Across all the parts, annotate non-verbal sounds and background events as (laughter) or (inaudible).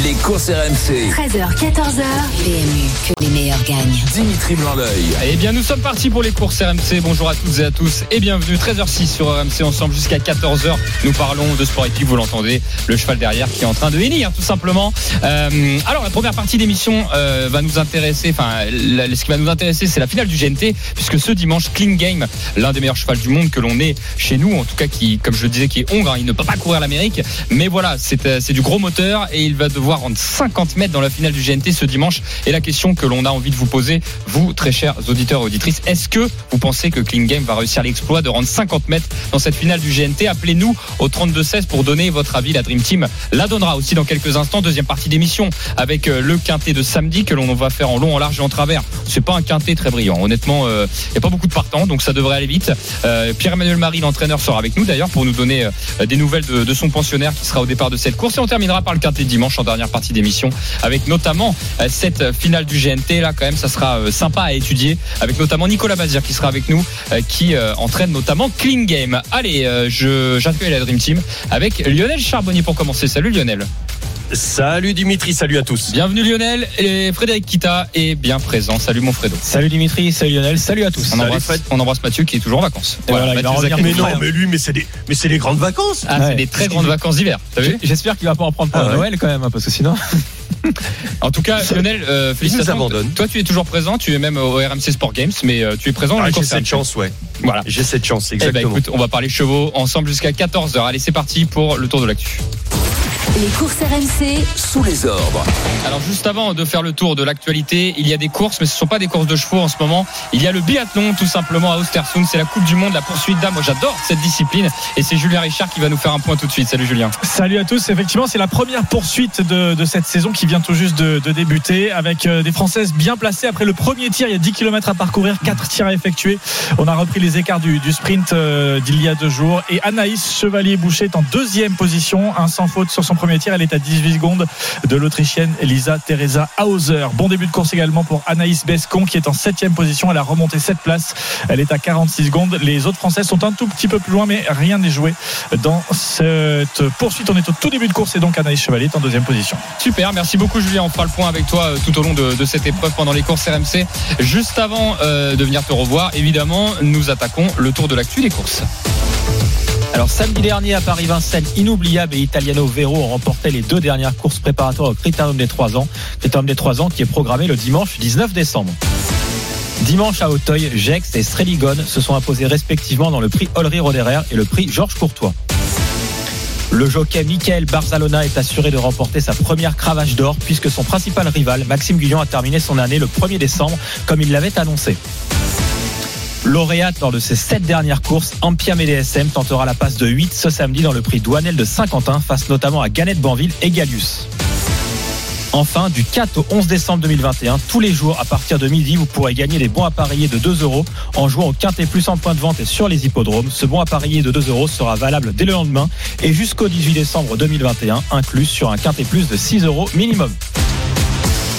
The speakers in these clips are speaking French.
Les courses RMC. 13h, 14h. PMU, que les meilleurs gagnent. Dimitri Blanc-L'œil. Eh bien, nous sommes partis pour les courses RMC. Bonjour à toutes et à tous et bienvenue. 13h06 sur RMC ensemble jusqu'à 14h. Nous parlons de sport épique, vous l'entendez. Le cheval derrière qui est en train de hennir, tout simplement. Euh, alors, la première partie d'émission euh, va nous intéresser. Enfin, ce qui va nous intéresser, c'est la finale du GNT, puisque ce dimanche, Clean Game, l'un des meilleurs chevals du monde que l'on ait chez nous, en tout cas, qui, comme je le disais, qui est hongre. hein, il ne peut pas courir l'Amérique, mais voilà, c'est euh, c'est du gros moteur et il va devoir rendre 50 mètres dans la finale du GNT ce dimanche. Et la question que l'on a envie de vous poser, vous, très chers auditeurs et auditrices, est-ce que vous pensez que Clean Game va réussir l'exploit de rendre 50 mètres dans cette finale du GNT Appelez-nous au 32-16 pour donner votre avis. La Dream Team la donnera aussi dans quelques instants. Deuxième partie d'émission avec euh, le quintet de samedi que l'on va faire en long, en large et en travers. C'est pas un quintet très brillant. Honnêtement, il n'y a pas beaucoup de partants, donc ça devrait aller vite. Euh, Pierre-Emmanuel Marie, l'entraîneur, sera avec nous d'ailleurs pour nous donner euh, des nouvelles de, son pensionnaire qui sera au départ de cette course. Et on terminera par le quintet dimanche en dernière partie d'émission avec notamment euh, cette finale du GNT. Là, quand même, ça sera euh, sympa à étudier avec notamment Nicolas Bazir qui sera avec nous, euh, qui euh, entraîne notamment Clean Game. Allez, euh, je j'accueille la Dream Team avec Lionel Charbonnier pour commencer. Salut Lionel. Salut Dimitri, salut à tous. Bienvenue Lionel et Frédéric Kita est bien présent. Salut mon Fredo. Salut Dimitri, salut Lionel, salut à tous. On Salut embrasse, Fred. on embrasse Mathieu qui est toujours en vacances. Voilà, il va. Mais non, mais lui, mais c'est des, mais c'est les grandes vacances. Ah, c'est des très grandes vacances d'hiver. T'as vu? J'espère qu'il va pas en prendre pour Ah ouais. Noël quand même, hein, parce que sinon. (laughs) En tout cas, Lionel, euh, félicitations. abandonne. Toi, tu es toujours présent. Tu es même au RMC Sport Games, mais euh, tu es présent Ah, j'ai cette chance, ouais. Voilà. J'ai cette chance, Eh ben, exactement. écoute, on va parler chevaux ensemble jusqu'à 14h. Allez, c'est parti pour le tour de l'actu. Les courses RMC, Sous les ordres. Alors juste avant de faire le tour de l'actualité, il y a des courses, mais ce ne sont pas des courses de chevaux en ce moment. Il y a le biathlon tout simplement à Ostersund, c'est la Coupe du Monde, la poursuite d'âme. Moi j'adore cette discipline et c'est Julien Richard qui va nous faire un point tout de suite. Salut Julien. Salut à tous. Effectivement, c'est la première poursuite de, de cette saison qui vient tout juste de, de débuter avec euh, des Françaises bien placées. Après le premier tir, il y a 10 km à parcourir, 4 tirs à effectuer. On a repris les écarts du, du sprint euh, d'il y a deux jours. Et Anaïs Chevalier-Boucher est en deuxième position, un sans faute sur son premier tir. Elle est à 18 secondes de l'Autrichienne Elisa Teresa Hauser. Bon début de course également pour Anaïs Bescon qui est en septième position. Elle a remonté 7 places. Elle est à 46 secondes. Les autres Françaises sont un tout petit peu plus loin, mais rien n'est joué dans cette poursuite. On est au tout début de course et donc Anaïs Chevalier est en deuxième position. Super, merci beaucoup Julien. On fera le point avec toi euh, tout au long de, de cette épreuve pendant les courses RMC. Juste avant euh, de venir te revoir, évidemment, nous attaquons le tour de l'actu des courses. Alors samedi dernier à Paris-Vincennes, Inoubliable et Italiano Vero ont remporté les deux dernières courses préparatoires au Critérium des 3 ans. Critérium des 3 ans qui est programmé le dimanche 19 décembre. Dimanche à Auteuil, Gex et Streligon se sont imposés respectivement dans le prix Olry Roderer et le prix Georges Courtois. Le jockey Michael Barzalona est assuré de remporter sa première cravache d'or puisque son principal rival, Maxime Guyon, a terminé son année le 1er décembre comme il l'avait annoncé. Lauréate lors de ses sept dernières courses, Ampia DSM tentera la passe de 8 ce samedi dans le prix Douanel de Saint-Quentin face notamment à Ganette Banville et Galius. Enfin, du 4 au 11 décembre 2021, tous les jours à partir de midi, vous pourrez gagner des bons appareillés de 2 euros en jouant au Quintet Plus en point de vente et sur les hippodromes. Ce bon appareillé de 2 euros sera valable dès le lendemain et jusqu'au 18 décembre 2021, inclus sur un Quintet Plus de 6 euros minimum.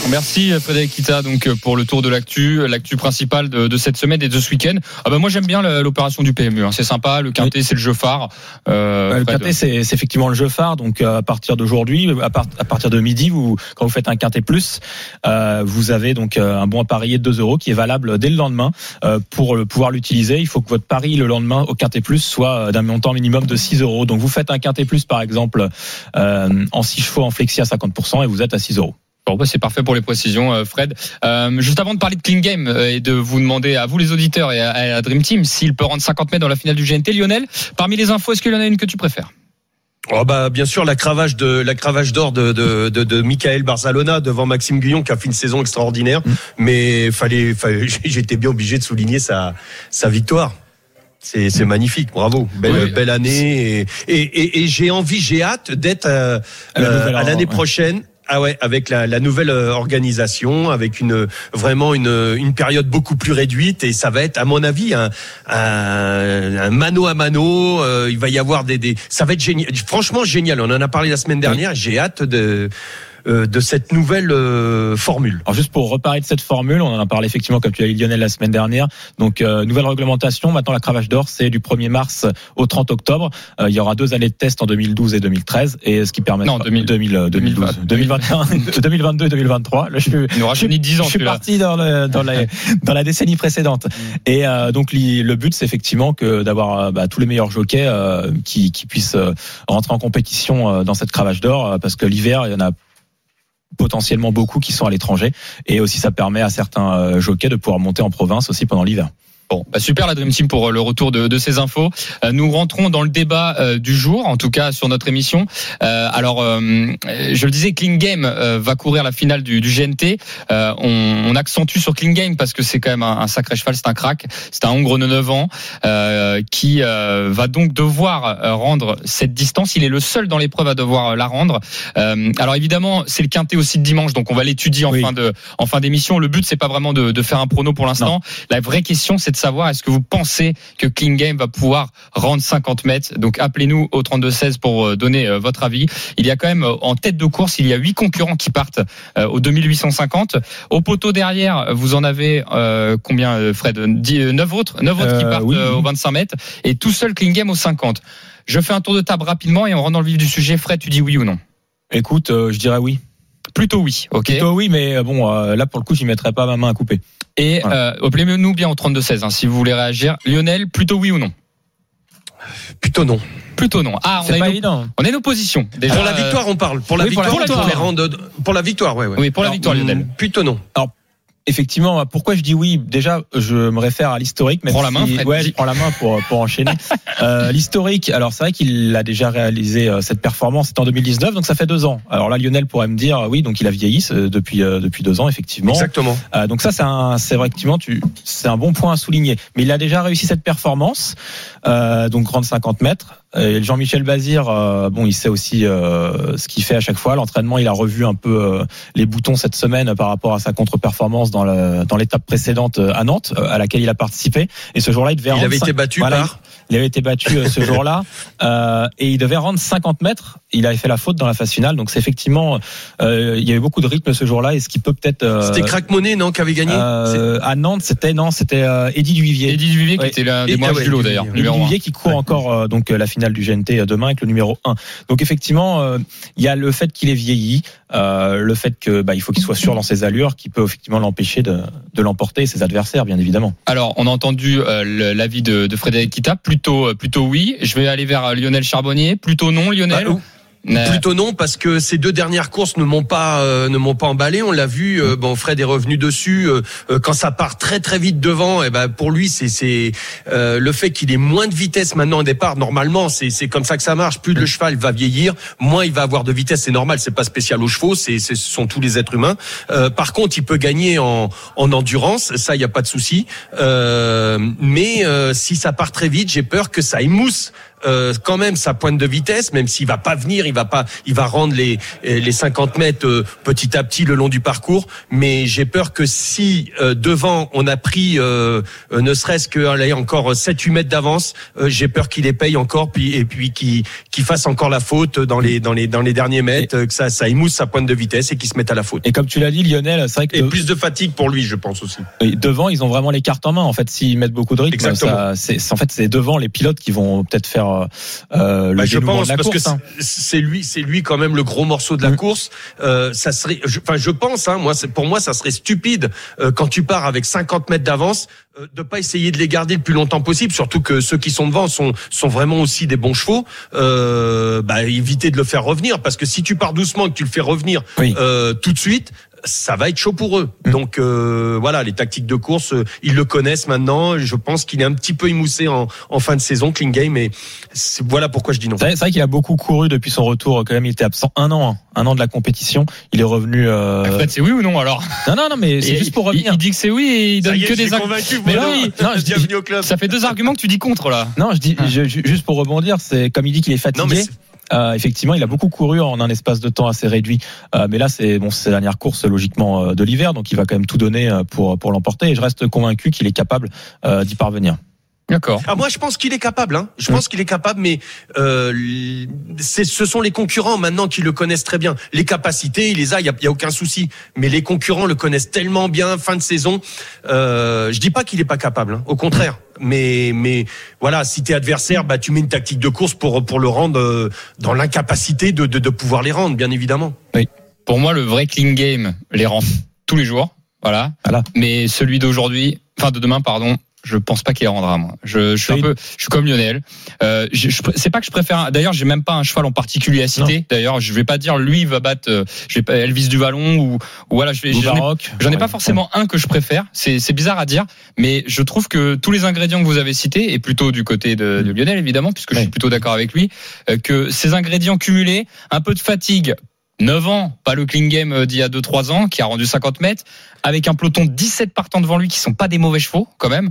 Merci Frédéric Kita donc euh, pour le tour de l'actu, l'actu principale de, de cette semaine et de ce week-end. Ah bah moi j'aime bien l'opération du PMU, hein. c'est sympa. Le quintet c'est le jeu phare. Euh, Ouais, le quintet, c'est effectivement le jeu phare. Donc, euh, à partir d'aujourd'hui, à, part- à partir de midi, vous, quand vous faites un quintet plus, euh, vous avez donc euh, un bon à parier de 2 euros qui est valable dès le lendemain. Euh, pour pouvoir l'utiliser, il faut que votre pari le lendemain au quintet plus soit euh, d'un montant minimum de 6 euros. Donc, vous faites un quintet plus, par exemple, euh, en 6 chevaux en flexi à 50% et vous êtes à 6 euros. Bon, bah, c'est parfait pour les précisions, euh, Fred. Euh, juste avant de parler de Clean Game euh, et de vous demander à vous les auditeurs et à, à la Dream Team s'il peut rendre 50 mètres dans la finale du GNT, Lionel, parmi les infos, est-ce qu'il y en a une que tu préfères? Oh bah bien sûr la cravache de la cravache d'or de de de, de Michael Barzalona devant Maxime Guyon qui a fait une saison extraordinaire mais fallait, fallait (laughs) j'étais bien obligé de souligner sa sa victoire. C'est c'est magnifique, bravo, belle Oui. belle année et et, et, et j'ai envie, j'ai hâte d'être euh, À l'année prochaine. Ah ouais, avec la, la nouvelle euh, organisation, avec une vraiment une, une période beaucoup plus réduite et ça va être, à mon avis, un, un, un mano à mano. euh, il va y avoir des, des, ça va être génial. Franchement génial. On en a parlé la semaine dernière. J'ai hâte de de cette nouvelle euh, formule. Alors juste pour reparler de cette formule, on en a parlé effectivement comme tu as dit Lionel la semaine dernière. Donc euh, nouvelle réglementation, maintenant la cravache d'or c'est du 1er mars au 30 octobre. Euh, il y aura deux années de test en 2012 et 2013 et ce qui permet Non, 2000, 2000, euh, 2012, 2021, 2022 et 2023. Là, je suis, Il nous rajeunit 10 ans je suis parti dans, le, dans, la, dans la décennie précédente. Et euh, donc li- le but c'est effectivement que d'avoir euh, bah, tous les meilleurs jockeys euh, qui, qui puissent euh, rentrer en compétition euh, dans cette cravache d'or euh, parce que l'hiver il y en a potentiellement beaucoup qui sont à l'étranger et aussi ça permet à certains euh, jockeys de pouvoir monter en province aussi pendant l'hiver. Bon, bah super la Dream Team pour euh, le retour de, de ces infos. Euh, nous rentrons dans le débat euh, du jour, en tout cas sur notre émission. Alors, je le disais, Clean Game va courir la finale du, du GNT. On, on accentue sur Clean Game parce que c'est quand même un, un sacré cheval, c'est un crack. C'est un Hongre de 9 ans qui va donc devoir rendre cette distance. Il est le seul dans l'épreuve à devoir la rendre. Alors évidemment, c'est le quintet aussi de dimanche, donc on va l'étudier en Oui. fin de en fin d'émission. Le but c'est pas vraiment de, de faire un prono pour l'instant. La vraie question, c'est de savoir est-ce que vous pensez que Clean Game va pouvoir rendre 50 mètres? Donc appelez-nous au 32 16 pour euh, donner euh, votre avis. Il y a quand même euh, en tête de course, il y a huit concurrents qui partent au 2850. Au poteau derrière, vous en avez euh, combien, Fred? 10, 9 autres, 9 autres qui partent oui, au 25 mètres et tout seul Clean Game au 50. Je fais un tour de table rapidement et on rentre dans le vif du sujet. Fred, tu dis oui ou non? Écoute, euh, je dirais oui. Plutôt oui, ok. Plutôt oui, mais bon, euh, là pour le coup, j'y mettrais pas ma main à couper. Et Voilà. euh, appelez-nous bien au 32 16 hein, si vous voulez réagir. Lionel, plutôt oui ou non? Plutôt non. Plutôt non. Ah, on C'est a, pas une, évident. on a une opposition. Déjà, pour la victoire, on parle. Pour la oui, pour la victoire, victoire. pour les rendre- pour la victoire, ouais, ouais. Oui, pour la victoire, Lionel. Mm, Plutôt non. Effectivement, pourquoi je dis oui? Déjà, je me réfère à l'historique. Prends la main, Fred, Ouais, je prends la main pour pour enchaîner. (laughs) Euh, l'historique. Alors c'est vrai qu'il a déjà réalisé euh, cette performance. C'était en 2019, donc ça fait deux ans. Alors là, Lionel pourrait me dire oui, donc il a vieilli euh, depuis euh, depuis deux ans, effectivement. Exactement. Euh, donc ça, c'est un, c'est vrai effectivement, tu, c'est un bon point à souligner. Mais il a déjà réussi cette performance, euh, donc grande 50 mètres. Et Jean-Michel Bazir, euh, bon, il sait aussi euh, ce qu'il fait à chaque fois. L'entraînement, il a revu un peu euh, les boutons cette semaine par rapport à sa contre-performance dans l'étape précédente euh, à Nantes, euh, à laquelle il a participé. Et ce jour-là, il devait Il avait été battu voilà, par. Il avait été battu euh, ce (laughs) jour-là euh, et il devait rendre 50 mètres. Il avait fait la faute dans la phase finale. Donc c'est effectivement, euh, il y avait beaucoup de rythme ce jour-là et ce qui peut peut-être. euh, C'était Crack Money, non, qui avait gagné euh, à Nantes, c'était non, c'était euh, Eddie Duvivier. Eddie Duvivier qui Ouais. était l'un des Et- moins ah ouais, du lot d'ailleurs, Eddie Eddie numéro 1. Duvivier qui court encore euh, donc euh, la finale du GNT demain avec le numéro 1. Donc effectivement, euh, il y a le fait qu'il est vieilli, euh, le fait que bah, il faut qu'il soit sûr dans ses allures, qui peut effectivement l'empêcher de, de l'emporter ses adversaires, bien évidemment. Alors, on a entendu euh, l'avis de, de Frédéric Kita, plutôt euh, plutôt oui. Je vais aller vers euh, Lionel Charbonnier, plutôt non Lionel. Bah, Euh, Plutôt non parce que ces deux dernières courses ne m'ont pas euh, ne m'ont pas emballé. On l'a vu. euh, bon, Fred est revenu dessus. euh, euh, quand ça part très très vite devant, et ben pour lui c'est c'est euh, le fait qu'il ait moins de vitesse maintenant au départ. Normalement, c'est c'est comme ça que ça marche. Plus le cheval va vieillir, moins il va avoir de vitesse. C'est normal. C'est pas spécial aux chevaux. C'est c'est- ce sont tous les êtres humains. Euh, par contre, il peut gagner en en endurance. Ça, il y a pas de souci. Euh, mais euh, si ça part très vite, j'ai peur que ça émousse euh, quand même sa pointe de vitesse, même s'il va pas venir, il va pas, il va rendre les les 50 mètres euh, petit à petit le long du parcours. Mais j'ai peur que si euh, devant on a pris euh, euh, ne serait-ce que allez, encore 7-8 mètres d'avance, euh, j'ai peur qu'il les paye encore, puis et puis qu'il qu'il fasse encore la faute dans les dans les dans les derniers mètres, euh, que ça ça émousse sa pointe de vitesse et qu'il se mette à la faute. Et comme tu l'as dit, Lionel, c'est vrai que Et de- plus de fatigue pour lui, je pense aussi. et devant, ils ont vraiment les cartes en main. En fait, s'ils mettent beaucoup de rythme, ça, en fait, c'est devant les pilotes qui vont peut-être faire euh, euh, le Bah, je pense de la parce course. que hein. c'est- lui, c'est lui quand même le gros morceau de la Mm. course. Euh, ça serait, je- enfin, je, pense, hein, moi, pour moi, ça serait stupide euh, quand tu pars avec 50 mètres d'avance de pas essayer de les garder le plus longtemps possible. Surtout que ceux qui sont devant sont sont vraiment aussi des bons chevaux. Euh, bah, éviter de le faire revenir parce que si tu pars doucement et que tu le fais revenir Oui. euh, tout de suite. Ça va être chaud pour eux. Mm. Donc euh, voilà, les tactiques de course, euh, ils le connaissent maintenant. Je pense qu'il est un petit peu émoussé en, en fin de saison, Clean Game, et c'est- voilà pourquoi je dis non. C'est vrai, qu'il a beaucoup couru depuis son retour. Quand même, il était absent un an, hein, un an de la compétition. Il est revenu. euh, Fred, c'est oui ou non alors? Non, non, non, mais c'est juste pour revenir. Il, dit que c'est oui et il Ça donne est, que je des suis arguments. convaincu. Mais oui, (laughs) non, je dis- bienvenue au club. Ça fait deux arguments que tu dis contre là. Non, je dis je- juste pour rebondir, c'est comme il dit qu'il est Non, mais fatigué. Euh, effectivement, il a beaucoup couru en un espace de temps assez réduit. Euh, mais là, c'est bon, c'est la dernière course logiquement euh, de l'hiver, donc il va quand même tout donner pour pour l'emporter. Et je reste convaincu qu'il est capable d'y parvenir. D'accord. Ah, moi, je pense qu'il est capable. Hein. Je pense qu'il est capable, mais euh, c'est, ce sont les concurrents maintenant qui le connaissent très bien. Les capacités, il les a, il y a, il y a aucun souci. Mais les concurrents le connaissent tellement bien. Fin de saison, euh, je dis pas qu'il est pas capable. Hein. Au contraire. Mais mais voilà, si t'es adversaire, bah tu mets une tactique de course pour pour le rendre euh, dans l'incapacité de, de de pouvoir les rendre, bien évidemment. Pour moi, le vrai clean game les rend tous les jours. Voilà. Voilà. Mais celui d'aujourd'hui, enfin de demain, pardon, je pense pas qu'il les rendra. Moi, je, je suis un peu, je suis comme Lionel. Euh, je, je- c'est pas que je préfère. D'ailleurs, j'ai même pas un cheval en particulier à citer. D'ailleurs, je vais pas dire lui va battre. euh, je vais pas Elvis du Vallon ou, ou voilà. Je j'en ai-. J'en ai pas forcément un que je préfère. C'est c'est bizarre à dire, mais je trouve que tous les ingrédients que vous avez cités, et plutôt du côté de, de Lionel évidemment, puisque je suis plutôt d'accord avec lui, euh, que ces ingrédients cumulés, un peu de fatigue. 9 ans, pas le clean game euh, d'il y a 2-3 ans, qui a rendu 50 mètres, avec un peloton de 17 partants devant lui qui sont pas des mauvais chevaux quand même.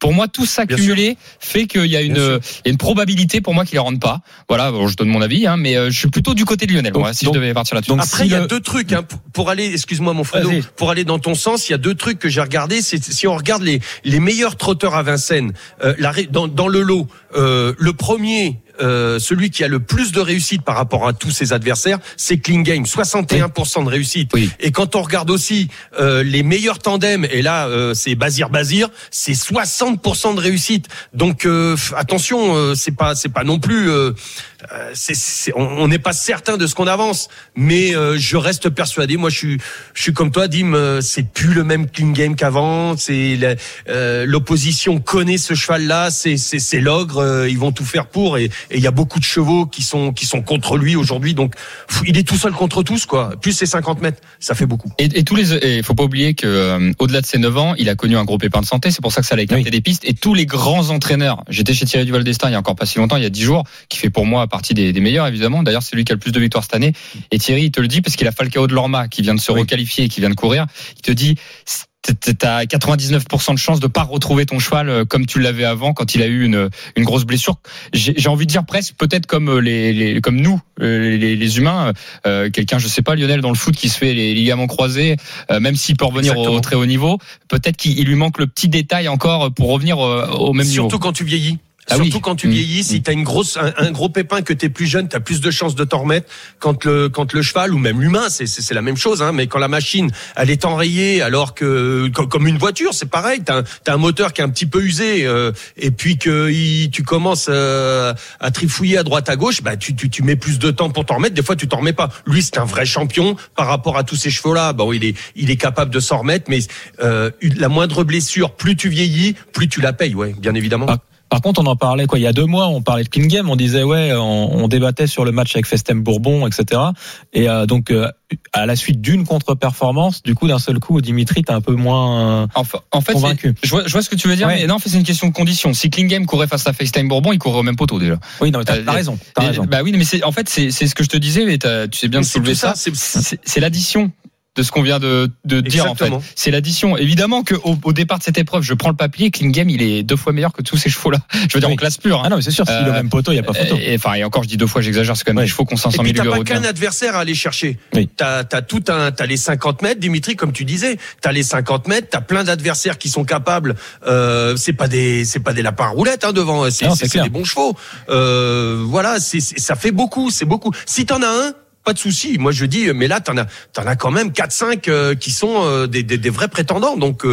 Pour moi, tout ça Bien cumulé fait qu'il y a une, Bien sûr. il y a une probabilité pour moi qu'il les rende pas. Voilà, bon, je donne mon avis, hein, mais euh, je suis plutôt du côté de Lionel, Donc- moi, si donc- je devais partir là-dessus. Après, si il y a le- deux trucs hein, pour- aller. Excuse-moi, mon Fredo. Pour aller dans ton sens, il y a deux trucs que j'ai regardé. C'est si on regarde les les meilleurs trotteurs à Vincennes, euh, la dans dans le lot, euh, le premier. Euh, celui qui a le plus de réussite par rapport à tous ses adversaires, c'est Clean Game, 61% de réussite. Oui. Et quand on regarde aussi euh, les meilleurs tandems, et là euh, c'est Bazir Bazir, c'est 60% de réussite. Donc euh, attention, euh, c'est pas c'est pas non plus, euh, c'est- c'est- on n'est pas certain de ce qu'on avance, mais euh, je reste persuadé. Moi, je suis je suis comme toi, Dim. euh, c'est plus le même clean game qu'avant. C'est la- euh, l'opposition connaît ce cheval-là. C'est c'est c'est l'ogre. euh, ils vont tout faire pour. Et et il y a beaucoup de chevaux qui sont qui sont contre lui aujourd'hui. Donc il est tout seul contre tous quoi. Plus c'est 50 mètres, ça fait beaucoup. Et, et tous les, et faut pas oublier que euh, au-delà de ses 9 ans, il a connu un gros pépin de santé. C'est pour ça que ça l'a écarté Oui. des pistes. Et tous les grands entraîneurs, j'étais chez Thierry Duval d'Estaing il y a encore pas si longtemps, il y a 10 jours, qui fait pour moi partie des, des meilleurs évidemment. D'ailleurs, c'est lui qui a le plus de victoires cette année. Et Thierry, il te le dit parce qu'il a Falcao de Lorma qui vient de se Oui. requalifier et qui vient de courir. Il te dit. T'as 99% de chances de pas retrouver ton cheval euh, comme tu l'avais avant quand il a eu une, une grosse blessure. J'ai envie de dire presque peut-être comme euh, les, les comme nous euh, les, les humains. euh, Quelqu'un, je sais pas, Lionel dans le foot qui se fait les ligaments croisés, euh, même s'il peut revenir au, très haut niveau, peut-être qu'il il lui manque le petit détail encore pour revenir au même Surtout niveau. quand tu vieillis. Ah Surtout oui. quand tu Mmh. vieillis, si t'as une grosse, un, un gros pépin que t'es plus jeune, t'as plus de chances de t'en remettre. Quand le, quand le cheval ou même l'humain, c'est, c'est, la même chose. Hein, mais quand la machine, elle est enrayée, alors que co- comme une voiture, c'est pareil. T'as, un- t'as un moteur qui est un petit peu usé, euh, et puis que il- tu commences euh, à trifouiller à droite à gauche, bah tu, tu, tu mets plus de temps pour t'en remettre. Des fois, tu t'en remets pas. Lui, c'est un vrai champion par rapport à tous ces chevaux-là. Bon, il est, il est capable de s'en remettre, mais euh, la moindre blessure, plus tu vieillis, plus tu la payes. Ouais, bien évidemment. Ah. Par contre, on en parlait quoi il y a deux mois, on parlait de Game, on disait ouais, on, on débattait sur le match avec Festem Bourbon, etc. Et euh, donc euh, à la suite d'une contre-performance, du coup d'un seul coup, Dimitri t'es un peu moins euh, Enfin, en fait, convaincu. je vois, je vois ce que tu veux dire, Ouais. mais non, en fait, c'est une question de condition. Si Klingame courait face à FaceTime Bourbon, il courait au même poteau déjà. Oui, non, mais t'as Euh, t'as raison. T'as Mais- raison. Bah oui, mais c'est en fait c'est ce que je te disais, mais tu sais bien de soulever ça, c'est l'addition de ce qu'on vient de, de dire en fait. C'est l'addition. Évidemment que au, départ de cette épreuve, je prends le papier, Klingame il est deux fois meilleur que tous ces chevaux-là. (laughs) Je veux dire Oui. en classe pure. Ah Hein. non, mais c'est sûr, s'il est Euh, même poteau, il y a pas photo. Et, enfin, et encore, je dis deux fois, j'exagère, c'est quand même Ouais. des chevaux qui ont 500 Et 000 puis t'as euros pas qu'un adversaire à aller chercher. Oui. T'as as tout un, t'as les 50 mètres, Dimitri, comme tu disais. T'as les 50 mètres, t'as plein d'adversaires qui sont capables. Euh, c'est pas des, c'est pas des lapins à roulettes hein, devant. C'est Non, c'est- des bons chevaux. Euh, voilà, c'est- ça fait beaucoup, c'est beaucoup. Si t'en as un. Pas de souci. Moi, je dis, mais là, t'en as, t'en as quand même 4-5 euh, qui sont euh, des, des, des vrais prétendants. Donc,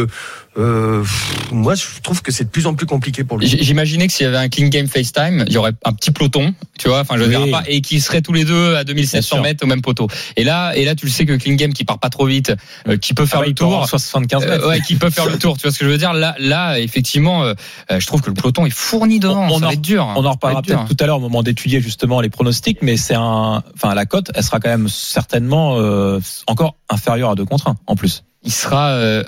euh, euh, pff, moi, je trouve que c'est de plus en plus compliqué pour lui. J'imaginais que s'il y avait un King Game FaceTime, il y aurait un petit peloton, tu vois, enfin je Oui. pas, et qui seraient tous les deux à Bien 2700 sûr. mètres au même poteau. Et là, et là, tu le sais que King Game qui part pas trop vite, euh, qui peut faire Ah, le peut avoir tour. 75 euh, mètres. ouais, qui peut faire le tour. Tu vois ce que je veux dire? Là, là, effectivement, euh, euh, je trouve que le peloton est fourni devant. On- on ça en- va être dur. hein. On en reparlera peut-être tout à l'heure au moment d'étudier justement les pronostics, mais c'est un, enfin la cote, elle sera quand même certainement euh, encore inférieure à 2 contre 1 en plus. Il sera. euh,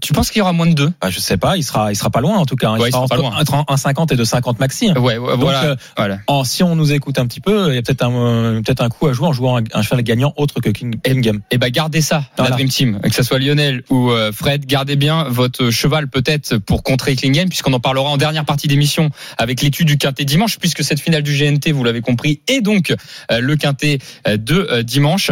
tu penses qu'il y aura moins de deux Bah, je sais pas, il sera, il sera pas loin en tout cas. hein. Il Ouais, il sera sera pas entre, loin. entre 1,50 et 2,50 maxi. hein. Ouais, ouais, Donc, voilà. euh, voilà. en- si on nous écoute un petit peu, il y a peut-être un, euh, peut-être un coup à jouer en jouant un, un cheval gagnant autre que King, King Game. Et ben gardez ça, Voilà. la Dream Team, que ce soit Lionel ou euh, Fred, gardez bien votre cheval peut-être pour contrer Klingen, puisqu'on en parlera en dernière partie d'émission avec l'étude du quintet dimanche, puisque cette finale du GNT, vous l'avez compris, et donc euh, le quintet de dimanche.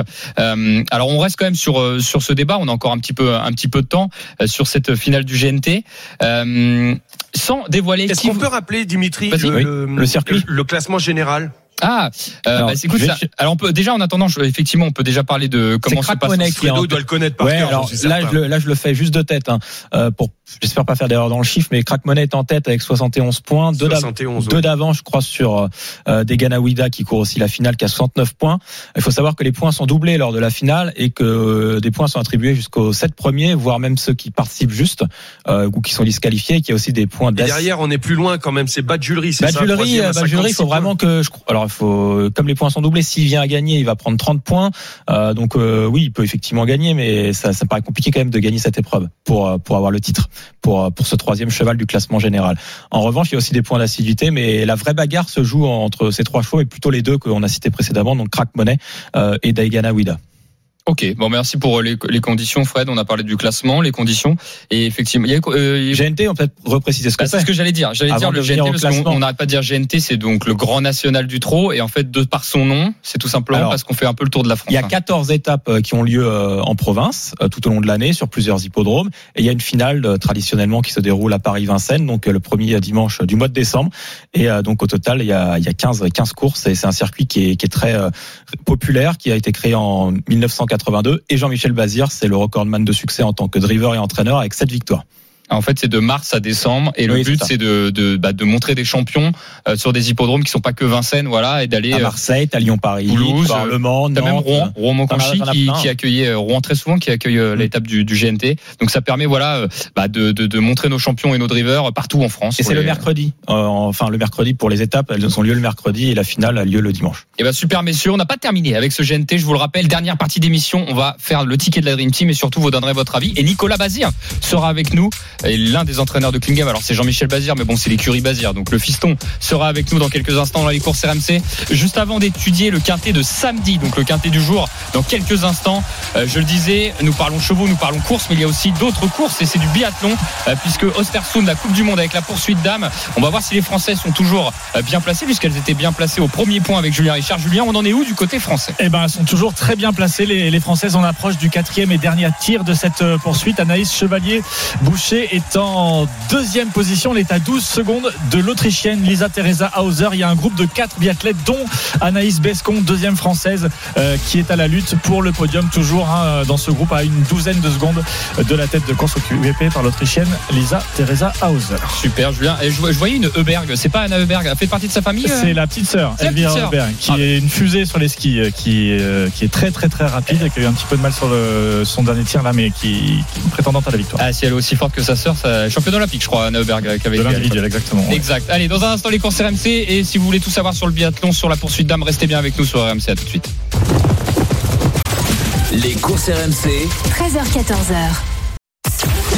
Alors on reste quand même sur sur ce débat, on a encore un petit peu un petit peu de temps sur cette finale du GNT. Euh, sans dévoiler Est-ce qu'on peut rappeler, Dimitri, Oui, le circuit. le classement général? Ah, euh, Alors, bah, c'est- écoute, ça- alors on peut déjà en attendant, je- effectivement, on peut déjà parler de comment se Crack passe. Fredo doit le connaître par Ouais, cœur. alors là je, le, là, je le fais juste de tête. Hein, euh, pour, j'espère pas faire d'erreur dans le chiffre, mais Crack Money est en tête avec 71 points, deux d'av- 71, deux ouais. d'avance, je crois, sur euh, Degana Wida qui court aussi la finale, qui a 69 points. Il faut savoir que les points sont doublés lors de la finale et que euh, des points sont attribués jusqu'aux sept premiers, voire même ceux qui participent juste euh, ou qui sont disqualifiés. Et qu'il y a aussi des points Et derrière, on est plus loin quand même. C'est Badjulery, c'est ça euh, il 56 faut vraiment que je alors faut comme les points sont doublés, s'il vient à gagner, il va prendre 30 points. Euh, donc euh, oui, il peut effectivement gagner, mais ça, paraît compliqué quand même de gagner cette épreuve pour euh, pour avoir le titre, pour pour ce troisième cheval du classement général. En revanche, il y a aussi des points d'assiduité, mais la vraie bagarre se joue entre ces trois chevaux et plutôt les deux qu'on a cités précédemment, donc Crack Money euh, et Daigana Wida. Ok, bon merci pour les, les conditions, Fred. On a parlé du classement, les conditions, et effectivement, il y a, euh, GNT, on peut peut-être repréciser ce que Bah, c'est c'est. ce que j'allais dire. J'allais dire le GNT parce qu'on n'arrête pas de dire GNT, c'est donc le Grand National du Trot, et en fait de par son nom, c'est tout simplement Alors, parce qu'on fait un peu le tour de la France. Il y a hein. 14 étapes euh, qui ont lieu euh, en province euh, tout au long de l'année sur plusieurs hippodromes et il y a une finale euh, traditionnellement qui se déroule à Paris-Vincennes donc euh, le premier dimanche du mois de décembre et euh, donc au total il y a, il y a 15 15 courses et c'est un circuit qui est, qui est très euh, populaire qui a été créé en 1982 et Jean-Michel Bazir c'est le recordman de succès en tant que driver et entraîneur avec 7 victoires. En fait, c'est de mars à décembre, et le but c'est de de, bah, de montrer des champions euh, sur des hippodromes qui sont pas que Vincennes, voilà, et d'aller. À euh, Marseille, à Lyon-Paris, Toulouse, à euh, T'as même Nantes. Rouen, Rouen Monconchi qui, qui accueillait euh, Rouen très souvent, qui accueille Mm. l'étape du, du GNT. Donc ça permet voilà bah, de, de, de montrer nos champions et nos drivers partout en France. Et c'est le mercredi, Euh, enfin le mercredi pour les étapes, elles ont lieu le mercredi et la finale a lieu le dimanche. Et bah super messieurs, on n'a pas terminé avec ce GNT, je vous le rappelle, dernière partie d'émission, on va faire le ticket de la Dream Team et surtout vous donnerez votre avis. Et Nicolas Bazir sera avec nous, et l'un des entraîneurs de Klingam. Alors c'est Jean-Michel Bazir, mais bon c'est l'écurie Bazir, donc le fiston sera avec nous dans quelques instants dans les courses RMC. Juste avant d'étudier le quintet de samedi, donc le quintet du jour, dans quelques instants, euh, je le disais, nous parlons chevaux, nous parlons courses, mais il y a aussi d'autres courses et c'est du biathlon, euh, puisque Ostersund, la Coupe du Monde avec la poursuite d'âme, on va voir si les Français sont toujours euh, bien placés, puisqu'elles étaient bien placées au premier point avec Julien Richard. Julien, on en est où du côté français? Eh ben, elles sont toujours très bien placées. Les, les Françaises en approche du quatrième et dernier tir de cette poursuite. Anaïs Est en deuxième position. Elle est à 12 secondes de l'Autrichienne Lisa Teresa Hauser. Il y a un groupe de quatre biathlètes, dont Anaïs Bescon, deuxième française, euh, qui est à la lutte pour le podium, toujours hein, dans ce groupe, à une douzaine de secondes de la tête de course occupée par l'Autrichienne Lisa Teresa Hauser. Super, Julien. Et je, je voyais une Heuberg, c'est pas Anna Heuberg, elle fait partie de sa famille euh C'est la petite sœur, Elvira. Heuberg, qui Ah. est une fusée sur les skis, euh, qui, euh, qui est très très très rapide, et qui a eu un petit peu de mal sur le, son dernier tir là, mais qui, qui est prétendante à la victoire. Ah, si elle est aussi forte que sa sœur, ça... championne olympique, je crois, Anna Heuberg, euh, qui avait de à exactement. Exact. Allez, dans un instant, les courses RMC. Et si vous voulez tout savoir sur le biathlon, sur la poursuite d'âme, restez bien avec nous sur RMC. À tout de suite. Les courses RMC, 13h14h.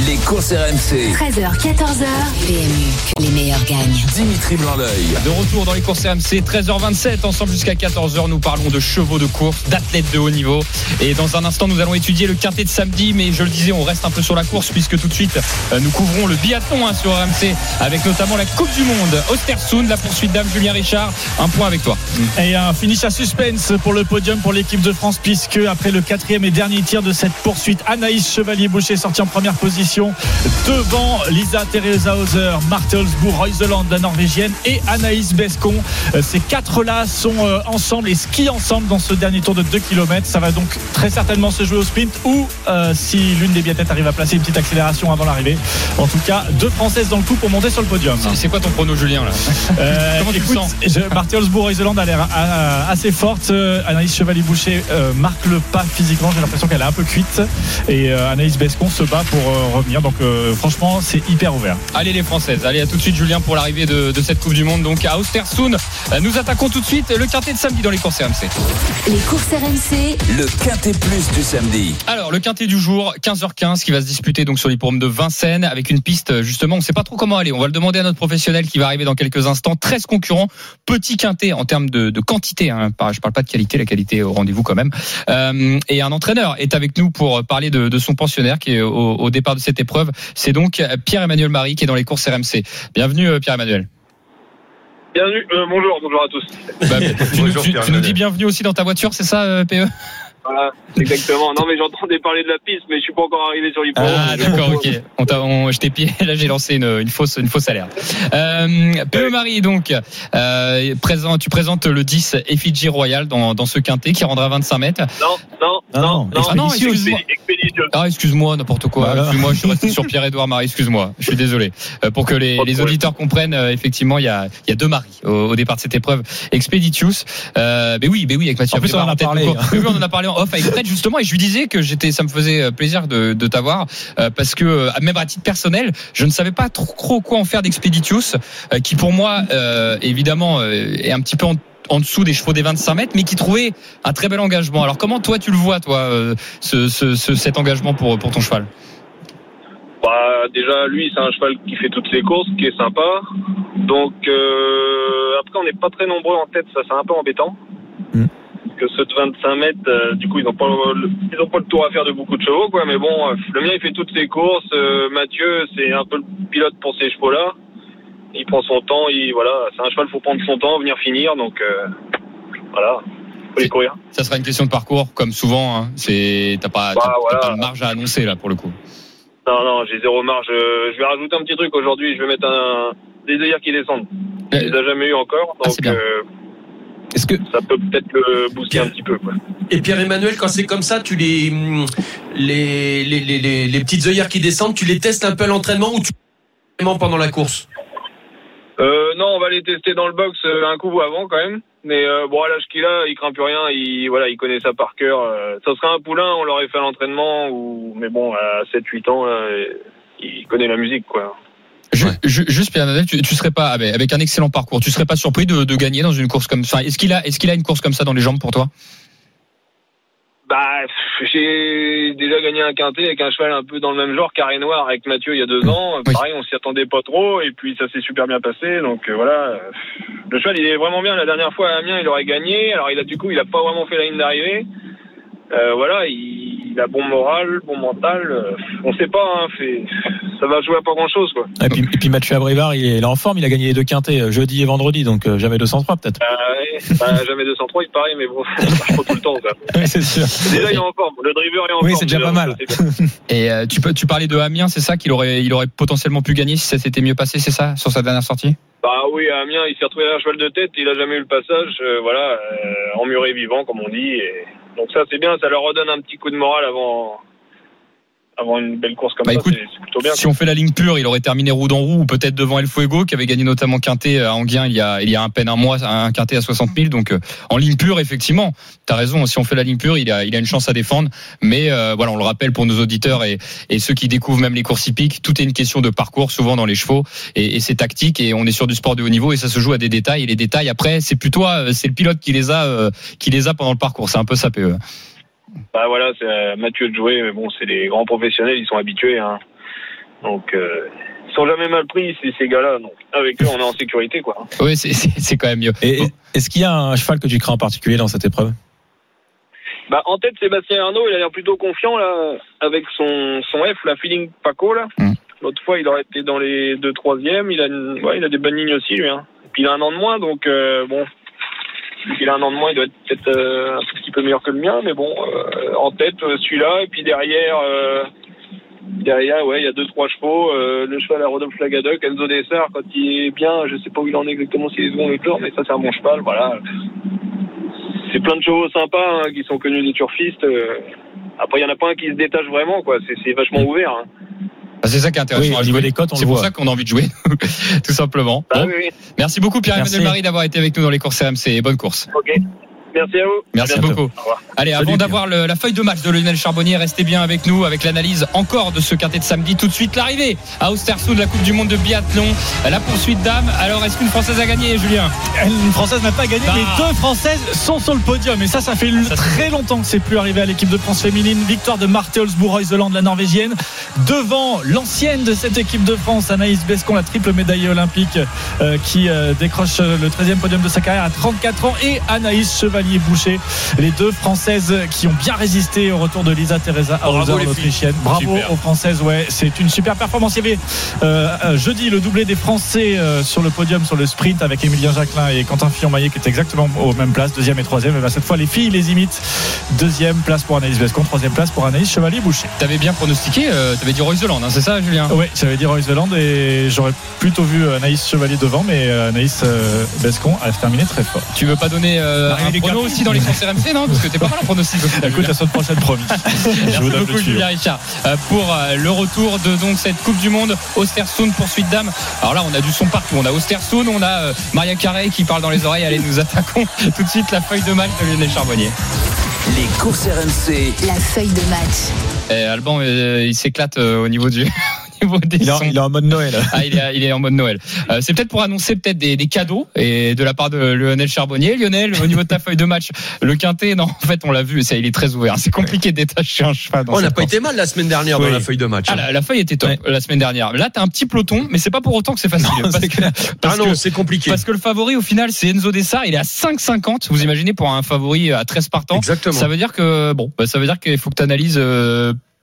Les courses RMC. 13h, 14h. PMU, que les meilleurs gagnent. Dimitri Blanc-L'œil. De retour dans les courses RMC, 13h27, ensemble jusqu'à 14h, nous parlons de chevaux de course, d'athlètes de haut niveau. Et dans un instant, nous allons étudier le quintet de samedi, mais je le disais, on reste un peu sur la course, puisque tout de suite, euh, nous couvrons le biathlon hein, sur RMC, avec notamment la Coupe du Monde. Ostersund, la poursuite d'âme, Julien Richard, un point avec toi. Et un finish à suspense pour le podium pour l'équipe de France, puisque après le quatrième et dernier tir de cette poursuite, Anaïs Chevalier-Boucher sortie en première position devant Lisa Teresa Hauser, Marthe Holzbourg, Reuseland, la Norvégienne, et Anaïs Bescon. Euh, Ces quatre-là sont euh, ensemble et skient ensemble dans ce dernier tour de 2 km. Ça va donc très certainement se jouer au sprint ou euh, si l'une des biathlètes arrive à placer une petite accélération avant l'arrivée. En tout cas, deux Françaises dans le coup pour monter sur le podium. C'est- quoi ton prono, Julien là? Euh, (laughs) Comment tu le écoute, sens? je, Marty Holzbourg Iseland a l'air assez forte. Anaïs Chevalier-Boucher euh, marque le pas physiquement. J'ai l'impression qu'elle est un peu cuite. Et Anaïs Bescon se bat pour revenir. Donc euh, franchement, c'est hyper ouvert. Allez les Françaises, allez à tout de suite Julien pour l'arrivée de, de cette Coupe du Monde donc à Ostersund. Euh, Nous attaquons tout de suite le quintet de samedi dans les courses RMC. Les courses RMC, Le quintet plus du samedi. Alors le quintet du jour, 15h15 qui va se disputer donc sur l'hippodrome de Vincennes avec une piste justement, on ne sait pas trop comment aller. On va le demander à notre professionnel qui va arriver dans quelques instants. 13 concurrents, petit quintet en termes de, de quantité. Hein. Je parle pas de qualité, la qualité est au rendez-vous quand même. Euh, et un entraîneur est avec nous pour parler de, de son pensionnaire qui est au, au départ de cette épreuve. C'est donc Pierre-Emmanuel Marie qui est dans les courses RMC. Bienvenue euh, Pierre-Emmanuel. Bienvenue, euh, bonjour, bonjour à tous. Bah, tu, nous, Bonjour, tu- tu nous dis bienvenue aussi dans ta voiture, c'est ça euh, PE Voilà, exactement. Non, mais j'entendais parler de la piste, mais je suis pas encore arrivé sur l'hippodrome. Ah d'accord, ok. On t'a, on, je t'ai pied. (laughs) Là, j'ai lancé une, une fausse, une fausse alerte. Euh, PE Marie, donc, euh, présent, tu présentes le 10 Effigy Royal dans, dans ce quintet qui rendra 25 mètres. Non, non, Ah non, non, non. Excuse-moi. Ah, excuse-moi, n'importe quoi. Voilà. Excuse-moi, je suis resté sur (laughs) Pierre-Édouard Marie. Excuse-moi, je suis désolé. Euh, pour que les, auditeurs comprennent, euh, effectivement, il y a, il y a deux maris au, au départ de cette épreuve. Expeditius. Euh, mais oui, mais oui, avec Mathieu En plus, on en a parlé. on en a parlé off avec justement, et je lui disais que j'étais, ça me faisait euh, plaisir de, t'avoir euh, parce que euh, même à titre personnel, je ne savais pas trop, quoi en faire d'Expeditius, euh, qui pour moi, évidemment, est un petit peu en dessous des chevaux des 25 mètres, mais qui trouvait un très bel engagement. Alors comment toi tu le vois, toi, ce, ce, ce- cet engagement pour, ton cheval? Bah, déjà, lui, c'est un cheval qui fait toutes les courses, qui est sympa. Donc, après, on n'est pas très nombreux en tête, ça, c'est un peu embêtant. Que ceux de 25 mètres, euh, du coup, ils n'ont pas, le, ils ont pas le tour à faire de beaucoup de chevaux, quoi. Mais bon, euh, le mien, il fait toutes les courses. Euh, Mathieu, c'est un peu le pilote pour ces chevaux-là. Il prend son temps, il, voilà, c'est un cheval, faut prendre son temps, venir finir. Donc, euh, voilà, faut les courir. Ça sera une question de parcours, comme souvent. Hein. C'est t'as pas, Bah, t'as- t'as voilà. pas de marge à annoncer là pour le coup. Non, non, j'ai zéro marge. Je vais rajouter un petit truc aujourd'hui. Je vais mettre un, des œillères qui descendent. Il les a jamais eu encore. Ah, c'est Donc, bien. Est-ce que ça peut peut-être le booster un petit peu. Quoi. Et Pierre-Emmanuel, quand c'est comme ça, tu les, hum, les, les, les, les, les petites œillères qui descendent, tu les testes un peu à l'entraînement ou tu pendant la course? Euh, non, on va les tester dans le box euh, un coup avant quand même. Mais euh, bon, à l'âge qu'il a, il craint plus rien. Il, voilà, il connaît ça par cœur. Euh, ça serait un poulain, on l'aurait fait à l'entraînement. Ou... Mais bon, à 7-8 ans, là, il connaît la musique. quoi. Ju- Juste Pierre Nadal, tu, tu serais pas avec, avec un excellent parcours, tu serais pas surpris de, de gagner dans une course comme ça. Est-ce qu'il a, est-ce qu'il a une course comme ça dans les jambes pour toi? Bah, j'ai déjà gagné un quintet avec un cheval un peu dans le même genre, carré noir, avec Mathieu il y a deux ans. Oui. Pareil, on s'y attendait pas trop, et puis ça s'est super bien passé. Donc euh, voilà, le cheval il est vraiment bien. La dernière fois à Amiens, il aurait gagné. Alors il a du coup, il a pas vraiment fait la ligne d'arrivée. Euh, voilà, il, il a bon moral, bon mental. Euh, on sait pas, hein, fait, ça va jouer à pas grand chose quoi. et puis, et puis Mathieu Abrivard, il est, en forme, il a gagné les deux quintés euh, jeudi et vendredi, donc euh, jamais 203 peut-être. Euh, ouais, bah, (laughs) jamais 203, il paraît, mais bon, ça marche tout le temps. Quoi. (laughs) Oui, c'est sûr. Déjà, il est en forme. Le driver est en Oui, forme. c'est déjà pas mal. (laughs) Et euh, tu peux, tu parlais de Amiens, c'est ça qu'il aurait, il aurait potentiellement pu gagner si ça s'était mieux passé, c'est ça sur sa dernière sortie? Bah oui, à Amiens, il s'est retrouvé à cheval de tête, il a jamais eu le passage, euh, voilà, euh, emmuré vivant, comme on dit. Et... Donc ça, c'est bien, ça leur redonne un petit coup de morale avant, avant une belle course comme Bah, ça, c'est plutôt bien. Si on fait la ligne pure, il aurait terminé roue dans roue ou peut-être devant El Fuego qui avait gagné notamment Quintet à Anguien il y a il y a à peine un mois, un Quintet à 60 000. Donc euh, en ligne pure, effectivement, t'as raison. Si on fait la ligne pure, il a il a une chance à défendre. Mais euh, voilà, on le rappelle pour nos auditeurs et et ceux qui découvrent même les courses hippiques, tout est une question de parcours souvent dans les chevaux et, et c'est tactique et on est sur du sport de haut niveau et ça se joue à des détails et les détails après c'est plus toi, euh, c'est le pilote qui les a euh, qui les a pendant le parcours. C'est un peu ça PE. Bah voilà, c'est à Mathieu de jouer, mais bon, c'est des grands professionnels, ils sont habitués. Hein. Donc, euh, ils sont jamais mal pris, ces, ces gars-là. Donc, avec eux, on est en sécurité, quoi. Oui, c'est quand même mieux. Et est-ce qu'il y a un cheval que tu crains en particulier dans cette épreuve? Bah, en tête, Sébastien Arnaud, il a l'air plutôt confiant, là, avec son, son F, la Feeling Paco, là. Mm. L'autre fois, il aurait été dans les deux troisièmes. Il a, une- ouais, il a des bonnes lignes aussi, lui. Hein. Et puis, il a un an de moins, donc, euh, bon. Qu'il a un an de moins, il doit être peut-être euh, un petit peu meilleur que le mien, mais bon, euh, en tête, euh, celui-là, et puis derrière, derrière, ouais, il y a deux, trois chevaux, le cheval à Rodolphe Lagadoc, Enzo Dessart, quand il est bien, je sais pas où il en est exactement, s'il est second tour, mais ça, c'est un bon cheval, voilà. C'est plein de chevaux sympas, hein, qui sont connus des turfistes, après, il y en a pas un qui se détache vraiment, quoi, c'est c'est vachement ouvert, hein. Bah, C'est ça qui est intéressant. Oui, à au niveau jouer. des cotes, on C'est le pour voit. ça qu'on a envie de jouer, (laughs) tout simplement. Bah Bon, oui, oui, Merci beaucoup Pierre-Emmanuel. Marie d'avoir été avec nous dans les courses RMC et bonne course. Merci à vous. Merci beaucoup. Allez, Salut, avant d'avoir le- la feuille de match de Lionel Charbonnier, restez bien avec nous avec l'analyse encore de ce quintet de samedi. Tout de suite l'arrivée à Ostersund de la Coupe du Monde de biathlon. La poursuite d'âme. Alors, est-ce qu'une Française a gagné, Julien? Une Française n'a pas gagné, Ah. mais deux Françaises sont sur le podium. Et ça, ça fait Ça, très longtemps que c'est plus arrivé à l'équipe de France féminine. Victoire de Marthe Holzbourg-Reuseland, la Norvégienne, devant l'ancienne de cette équipe de France, Anaïs Bescon, la triple médaillée olympique, euh, qui euh, décroche le 13e podium de sa carrière à 34 ans, et Anaïs Chevalier. Boucher, les deux Françaises qui ont bien résisté au retour de Lisa Teresa Hauser, l'Autrichienne. Bravo Super. aux Françaises, ouais, c'est une super performance. Il y avait euh, jeudi le doublé des Français euh, sur le podium sur le sprint avec Emilien Jacquelin et Quentin Fillon-Maillet qui étaient exactement aux mêmes places, deuxième et troisième. Et ben, cette fois, les filles les imitent. Deuxième place pour Anaïs Bescon, troisième place pour Anaïs Chevalier-Boucher. T'avais bien pronostiqué, euh, t'avais dit Royce Hollande, hein, c'est ça, Julien? Oui, j'avais dit Royce Zeland et j'aurais plutôt vu Anaïs Chevalier devant, mais Anaïs Bescon a terminé très fort. Tu veux pas donner euh, un Lucas. Prono aussi dans les courses RMC, non Parce que t'es pas mal en pronostic. Écoute, la semaine prochaine, promis. (laughs) Je vous Merci beaucoup. Julien Richard euh, pour euh, le retour de donc cette Coupe du Monde Ostersund poursuite d'âme. Alors là on a du son partout. On a Ostersund, on a euh, Maria Carré qui parle dans les oreilles. Allez nous attaquons (laughs) tout de suite la feuille de match de Lionel Charbonnier. Les courses RMC. La feuille de match. Et Alban euh, il s'éclate euh, au niveau du (laughs) niveau des Il est, en, sons. il est en mode Noël. (laughs) Ah, il est, il est en mode Noël. Euh, c'est peut-être pour annoncer peut-être des, des cadeaux et de la part de Lionel Charbonnier. Lionel, au niveau de ta (laughs) feuille de match, le quintet, non, en fait, on l'a vu, ça, il est très ouvert. C'est compliqué de détacher un cheval. Dans On n'a pas course. été mal la semaine dernière Oui. dans la feuille de match. Ah, hein. la, la feuille était top la semaine dernière. Là, t'as un petit peloton, mais c'est pas pour autant que c'est facile. Non, parce, c'est que, clair. (laughs) parce Ah non, c'est compliqué. parce que le favori, au final, c'est Enzo Dessart. Il est à 5,50. Vous imaginez pour un favori à 13 partants. Exactement. Ça veut dire que, bon, bah, ça veut dire qu'il faut que tu analyses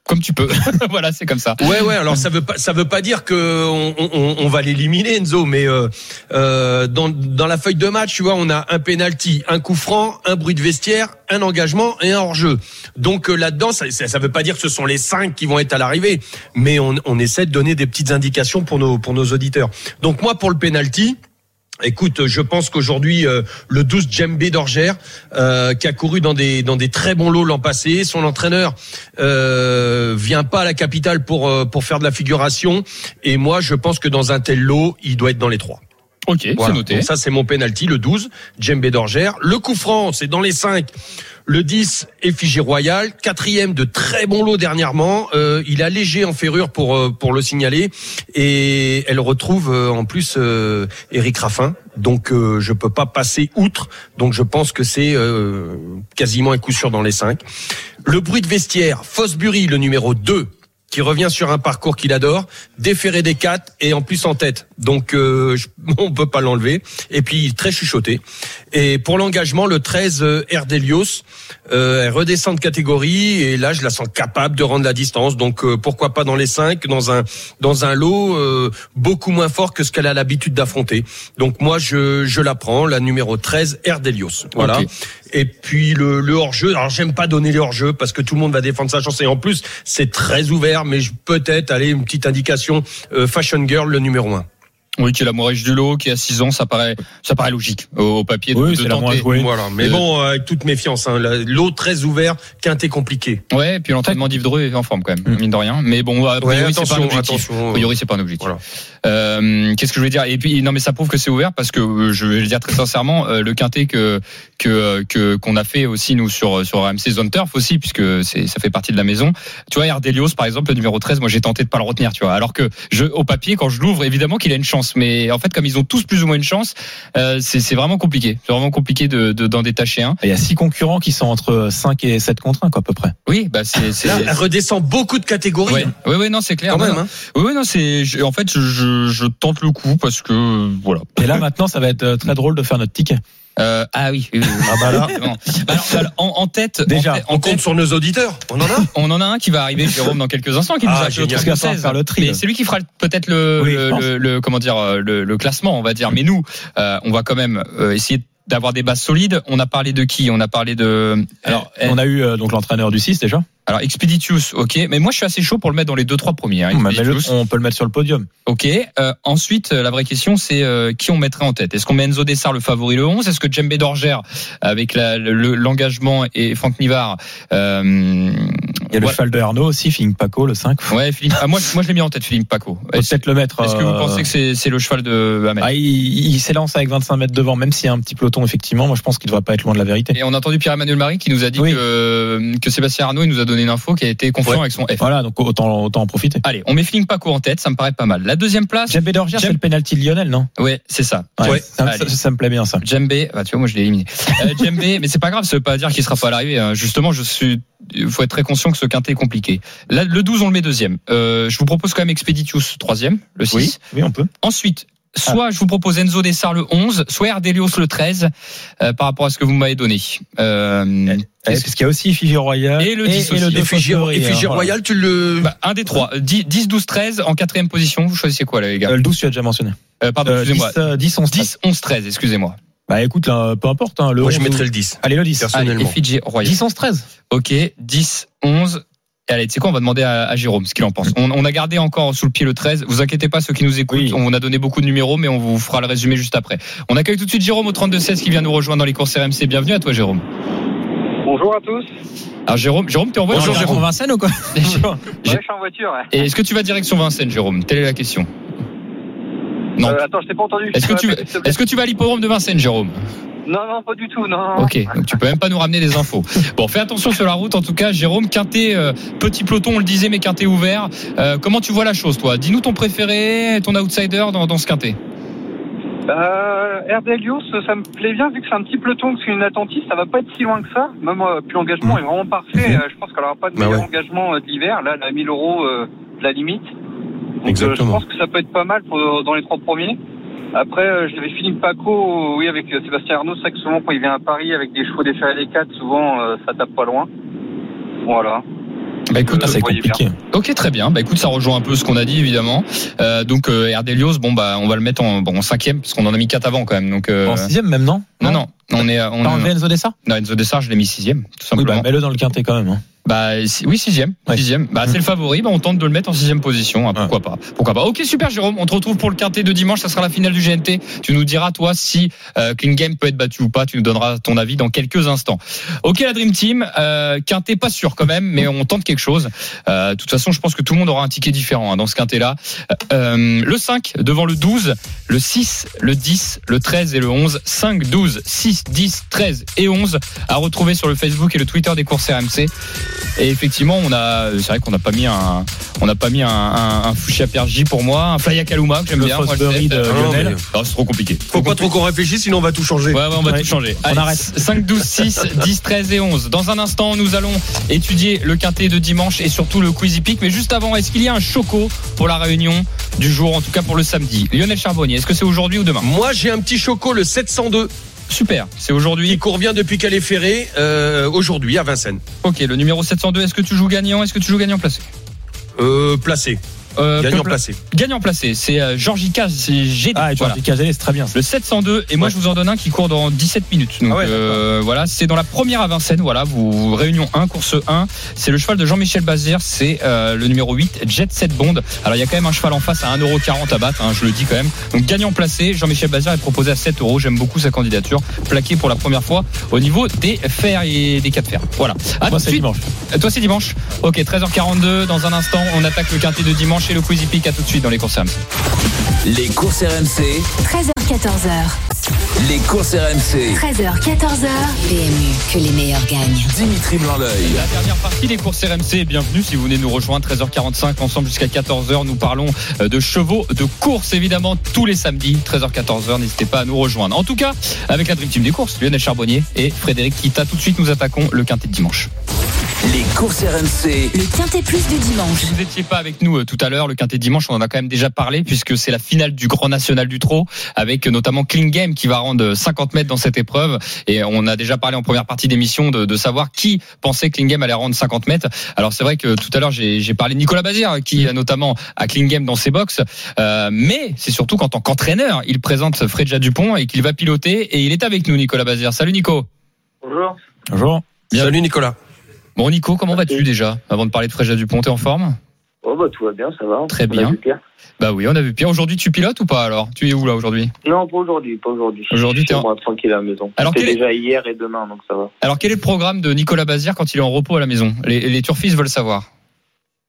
comme tu peux. (laughs) voilà, c'est comme ça. Ouais, ouais. Alors ça veut pas, ça veut pas dire que on, on, on va l'éliminer, Enzo, mais euh, euh, dans, dans la feuille de match, tu vois, on a un penalty, un coup franc, un bruit de vestiaire, un engagement et un hors-jeu. Donc euh, là-dedans, ça, ça, ça veut pas dire que ce sont les cinq qui vont être à l'arrivée, mais on, on essaie de donner des petites indications pour nos pour nos auditeurs. Donc moi, pour le penalty. Écoute, je pense qu'aujourd'hui euh, le 12 Djembé d'Orgère, euh, qui a couru dans des dans des très bons lots l'an passé, son entraîneur euh, vient pas à la capitale pour euh, pour faire de la figuration, et moi je pense que dans un tel lot, il doit être dans les trois. Ok, Voilà. c'est noté. Donc ça c'est mon penalty, le 12 Djembé d'Orgère. Le coup franc, c'est dans les 5 Le 10, Effigie Royal. Quatrième de très bon lot dernièrement. Euh, il a léger en ferrure pour euh, pour le signaler. Et elle retrouve euh, en plus euh, Eric Raffin. Donc euh, je peux pas passer outre. Donc je pense que c'est quasiment un coup sûr dans les 5 Le bruit de vestiaire, Fosbury, le numéro 2 qui revient sur un parcours qu'il adore, déféré des quatre et en plus en tête. Donc euh, (laughs) on peut pas l'enlever. Et puis très chuchoté. Et pour l'engagement, le 13 euh, Erdelios, euh, elle redescend de catégorie et là je la sens capable de rendre la distance. Donc euh, pourquoi pas dans les cinq, dans un dans un lot euh, beaucoup moins fort que ce qu'elle a l'habitude d'affronter. Donc moi je je la prends, la numéro 13 Erdelios. Voilà. Et puis le, le hors-jeu. Alors j'aime pas donner les hors-jeux parce que tout le monde va défendre sa chance et en plus c'est très ouvert. Mais peut-être aller une petite indication euh, Fashion Girl le numéro 1 Oui, qui est la moins riche du lot, qui a 6 ans, ça paraît, ça paraît logique au, papier de, Oui, de c'est la moins jouée. Voilà. Mais Euh, bon, euh, avec toute méfiance. Hein, la- L'eau très ouvert, quinté compliqué. Ouais, et puis l'entraînement d'Yves Dreux est en forme quand même, Mm. mine de rien. Mais bon, a priori, Ouais, c'est pas un attention, objectif. A priori, c'est pas un objectif. Voilà. Euh, Qu'est-ce que je voulais dire? Et puis non, mais ça prouve que c'est ouvert parce que euh, je vais le dire très sincèrement, euh, le quintet que que que qu'on a fait aussi nous sur sur RMC Zone Turf aussi, puisque c'est ça fait partie de la maison. Tu vois, Erdelios par exemple, le numéro 13, moi j'ai tenté de pas le retenir, tu vois. Alors que je au papier, quand je l'ouvre, évidemment qu'il a une chance, mais en fait comme ils ont tous plus ou moins une chance, euh, c'est c'est vraiment compliqué. C'est vraiment compliqué de de- d'en détacher un. Il y a six concurrents qui sont entre 5 et 7 contre 1, quoi, à peu près. Oui, bah c'est elle redescend beaucoup de catégories. Ouais, ouais, ouais, non, c'est clair. Quand Non, même. non. Hein. Oui, oui, non, c'est. En fait, je, je, je tente le coup parce que voilà. Et là, maintenant, ça va être euh, très drôle de faire notre ticket. Euh, ah oui. oui, oui, oui. Ah bah là. Alors, alors, en, en tête, Déjà, en tête- on compte tête, sur nos auditeurs. On en a (laughs) on en a un qui va arriver, Jérôme, dans quelques instants, qui nous Ah, a appelé au génial. 32 Parce qu'il va falloir 16. faire le tri, Mais c'est lui qui fera peut-être le, le, le- le- comment dire euh, le, le classement, on va dire. Mais nous, euh, on va quand même euh, essayer d'avoir des bases solides. On a parlé de qui? On a parlé de. Alors, on a eu euh, donc l'entraîneur du 6 déjà. Alors Expeditius, ok. Mais moi, je suis assez chaud pour le mettre dans les deux trois premiers. hein, le- Expeditius. on peut le mettre sur le podium. Ok. Euh, ensuite, euh, la vraie question, c'est euh, qui on mettrait en tête? Est-ce qu'on met Enzo Dessart, le favori, le 11 Est-ce que Djembé d'Orgère, avec le- l'engagement, et Franck Nivard euh, Il y a le cheval de Arnaud aussi, Philippe Paco, le 5. Faut ouais, Philippe. ah, moi, moi, je l'ai mis en tête, Philippe Paco. Peut-être le mettre. est-ce que vous euh, pensez que c'est c'est le cheval de Ahmed? Ah, il, il s'élance avec 25 mètres devant, même s'il y a un petit peloton, effectivement. Moi, je pense qu'il ne devrait pas être loin de la vérité. Et on a entendu Pierre-Emmanuel Marie qui nous a dit Oui. que, que Sébastien Arnaud il nous a donné une info qui a été confiant Ouais. avec son F. Voilà, donc autant, autant en profiter. Allez, on met Philippe Paco en tête, ça me paraît pas mal. La deuxième place, Jeb Bedorgia, c'est le penalty de Lionel, non? Ouais, c'est ça. Ouais. ça, Allez. ça- ça me plaît bien, ça. Djembé, bah, tu vois, moi je l'ai éliminé. Euh, (laughs) mais c'est pas grave, ça veut pas dire qu'il sera pas à l'arrivée. hein. Justement, je suis, il faut être très conscient que ce quintet est compliqué. Là, le 12, on le met deuxième. Euh, je vous propose quand même Expeditius troisième, le 6. Oui, oui, on peut. Ensuite, soit je vous propose Enzo Dessart le 11, soit Erdelios le 13, euh, par rapport à ce que vous m'avez donné. Euh, Parce qu'il y a aussi Fiji Royal Et le 10 aussi. deux Et et Fiji hein, voilà. Royal, tu le. bah, un des trois. 10, 10, 12, 13 en quatrième position. Vous choisissez quoi là, les gars? Euh, Le 12, tu as déjà mentionné. Euh, Pardon, Euh, 10, excusez-moi. euh, 10, 11, 10, 11, 13, excusez-moi. Bah écoute, là, peu importe. Hein, le Moi, je 11, mettrais le 10. Allez, le 10. Perso- Allez, et Personnellement. Fidji Royal. 10, 11, 13. Ok, 10, 11. Et allez, tu sais quoi, on va demander à, à Jérôme ce qu'il en pense. On, on a gardé encore sous le pied le 13. Vous inquiétez pas, ceux qui nous écoutent, Oui. on a donné beaucoup de numéros, mais on vous fera le résumé juste après. On accueille tout de suite Jérôme au 32-16 qui vient nous rejoindre dans les courses RMC. Bienvenue à toi, Jérôme. Bonjour à tous. Alors, Jérôme, Jérôme, tu es en voiture Bonjour Jérôme Vincennes ou quoi Ouais, je suis en voiture. ouais. Et est-ce que tu vas direction Vincennes, Jérôme? Telle est la question. Non. Euh, attends, je t'ai pas entendu. Est-ce que, tu, plaît. est-ce que tu vas à l'hippodrome de Vincennes, Jérôme? Non, non, pas du tout. Non. Ok, donc tu peux même pas nous ramener des infos. (laughs) Bon, fais attention sur la route. En tout cas, Jérôme, quintet, euh, petit peloton, on le disait, mais quintet ouvert. Euh, comment tu vois la chose, toi? Dis-nous ton préféré, ton outsider dans, dans ce quintet. Euh, ça me plaît bien vu que c'est un petit peloton, que c'est une attentiste, ça va pas être si loin que ça. Même euh, puis l'engagement est vraiment parfait. Euh, je pense qu'elle aura pas de Bah meilleur ouais. engagement euh, de l'hiver. Là, elle a 1000 euros euh, de la limite. Donc, euh, Exactement. je pense que ça peut être pas mal pour, dans les trois premiers. Après, euh, j'avais Philippe Paco, euh, oui, avec euh, Sébastien Arnaud. C'est vrai que souvent, quand il vient à Paris avec des chevaux des Ferrari 4, souvent, euh, ça tape pas loin. Voilà. Bah écoute, Euh, C'est compliqué. ok, très bien. Bah écoute, ça rejoint un peu ce qu'on a dit, évidemment. Euh, donc euh, Erdelios, bon bah on va le mettre en, bon, en cinquième parce qu'on en a mis quatre avant quand même. Donc euh, En sixième même, non? Non non, on est on T'as enlevé Enzo Dessa non, Enzo Dessart, je l'ai mis sixième, tout Oui, simplement. bah mets-le dans le quintet quand même. hein. Bah oui sixième, Ouais. sixième. Bah c'est le favori, bah on tente de le mettre en sixième position. hein, pourquoi pas Pourquoi pas Ok super Jérôme, on te retrouve pour le quintet de dimanche. Ça sera la finale du GNT. Tu nous diras toi si euh, Clean Game peut être battu ou pas. Tu nous donneras ton avis dans quelques instants. Ok la Dream Team, euh, quintet pas sûr quand même, mais on tente quelque chose. Euh, de toute façon, je pense que tout le monde aura un ticket différent hein, dans ce quintet là. Euh, le 5 devant le 12, le 6, le 10, le 13 et le 11. 5, 12, 6, 10, 13 et 11 à retrouver sur le Facebook et le Twitter des courses RMC. Et effectivement, on a, c'est vrai qu'on n'a pas mis un, on n'a pas mis un, un, un Fuchsia Perji pour moi, un Fly à Kaluma que j'aime bien. moi, de Euh, Lionel. mais- non, c'est trop compliqué. Faut pas trop qu'on réfléchisse, sinon on va tout changer. Ouais, ouais, on va Ouais. tout changer. On Allez, arrête. 5, 12, 6, 10, 13 et 11. Dans un instant, nous allons étudier le quintet de dimanche et surtout le Quizy Peak. Mais juste avant, est-ce qu'il y a un choco pour la réunion du jour, en tout cas pour le samedi? Lionel Charbonnier, est-ce que c'est aujourd'hui ou demain? Moi, j'ai un petit choco, le 702, Super, c'est aujourd'hui. court bien depuis Calais Ferré, euh, aujourd'hui à Vincennes. Ok, le numéro 702, est-ce que tu joues gagnant Est-ce que tu joues gagnant placé? Euh, placé. Euh, Gagnant placé. Gagnant placé, c'est euh, Georgica, c'est GD. Ah, voilà. c'est très bien. ça. Le 702 et moi Ouais. je vous en donne un qui court dans 17 minutes. Donc Ah ouais, euh, voilà, c'est dans la première à Vincennes. Voilà, vous réunion 1, course 1. C'est le cheval de Jean-Michel Bazir, c'est euh, le numéro 8, Jet Set Bond. Alors il y a quand même un cheval en face à 1,40€ à battre, hein, je le dis quand même. Donc gagnant placé, Jean-Michel Bazir est proposé à 7 euros. J'aime beaucoup sa candidature, plaqué pour la première fois au niveau des fers et des 4 fers. Voilà. À de c'est dimanche. Toi c'est dimanche. Ok, 13h42. Dans un instant, on attaque le quintet de dimanche et le Quizy Peak. À tout de suite dans les courses RMC. Les courses RMC, 13h, 14h. les courses RMC. 13h, 14h. PMU, que les meilleurs gagnent. Dimitri Blanc-L'œil. La dernière partie des courses RMC, bienvenue si vous venez nous rejoindre 13h45 ensemble jusqu'à 14h. Nous parlons euh, de chevaux, de courses évidemment tous les samedis 13h14h. N'hésitez pas à nous rejoindre. En tout cas, avec la Dream Team des courses, Lionel Charbonnier et Frédéric Kita. Tout de suite, nous attaquons le quintet de dimanche. Les courses RMC, Le Quintet Plus du dimanche. Si vous n'étiez pas avec nous euh, tout à l'heure, le quintet dimanche, on en a quand même déjà parlé puisque c'est la finale du Grand National du Trot avec euh, notamment Clean Game qui va rendre 50 mètres dans cette épreuve. Et on a déjà parlé en première partie d'émission de, de savoir qui pensait que Clean Game allait rendre 50 mètres. Alors c'est vrai que tout à l'heure j'ai parlé de Nicolas Bazir qui euh, notamment a Clean Game dans ses box, Euh, mais c'est surtout qu'en tant qu'entraîneur, il présente Fredja Dupont et qu'il va piloter et il est avec nous Nicolas Bazir. Salut Nico. Bonjour. Bonjour. Bien. Salut Nicolas. Bon Nico, comment vas-tu déjà Avant de parler de Fredja Dupont, t'es en forme? Oh bah tout va bien, ça va. Très On a bien. vu Pierre. Bah oui, on a vu Pierre. Aujourd'hui tu pilotes ou pas alors? Tu es où là aujourd'hui? Non, pas aujourd'hui, pas aujourd'hui. Aujourd'hui, t'es en- moi tranquille à la maison. Alors, C'était quel est- déjà hier et demain, donc ça va. Alors quel est le programme de Nicolas Bazir quand il est en repos à la maison? Les, les turfistes veulent savoir.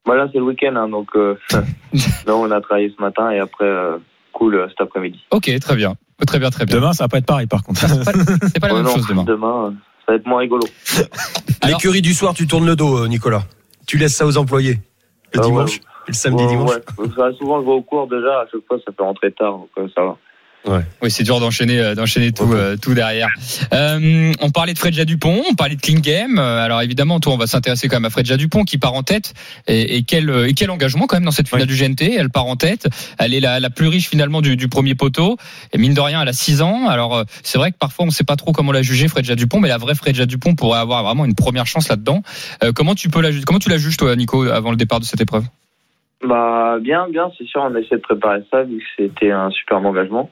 Voilà, c'est le week-end, hein, donc euh, (laughs) là on a travaillé ce matin et après euh, cool euh, cet après-midi. Ok, très bien. Très bien, très bien. Demain, ça va pas être pareil par contre. C'est pas, la Oh même non, chose demain. euh, va être moins rigolo. (laughs) L'écurie du soir, tu tournes le dos, euh, Nicolas. Tu laisses ça aux employés. Le Ah dimanche, le samedi Ouais, dimanche. ouais. Ça, souvent je vais au cours déjà, à chaque fois ça peut rentrer tard, donc euh, ça va. Oui, c'est dur d'enchaîner, euh, d'enchaîner tout, euh, tout derrière. Euh, on parlait de Fredja Dupont, on parlait de Klingame. Euh, Alors évidemment, toi, on va s'intéresser quand même à Fredja Dupont qui part en tête. Et, et quel, et quel engagement quand même dans cette finale du GNT. Elle part en tête. Elle est la, la plus riche finalement du, du premier poteau. Et mine de rien, elle a 6 ans. Alors c'est vrai que parfois on ne sait pas trop comment la juger Fredja Dupont, mais la vraie Fredja Dupont pourrait avoir vraiment une première chance là-dedans. Euh, comment tu peux la, comment tu la juges toi, Nico, avant le départ de cette épreuve? Bah bien, bien, c'est sûr, on a essayé de préparer ça vu que c'était un superbe engagement.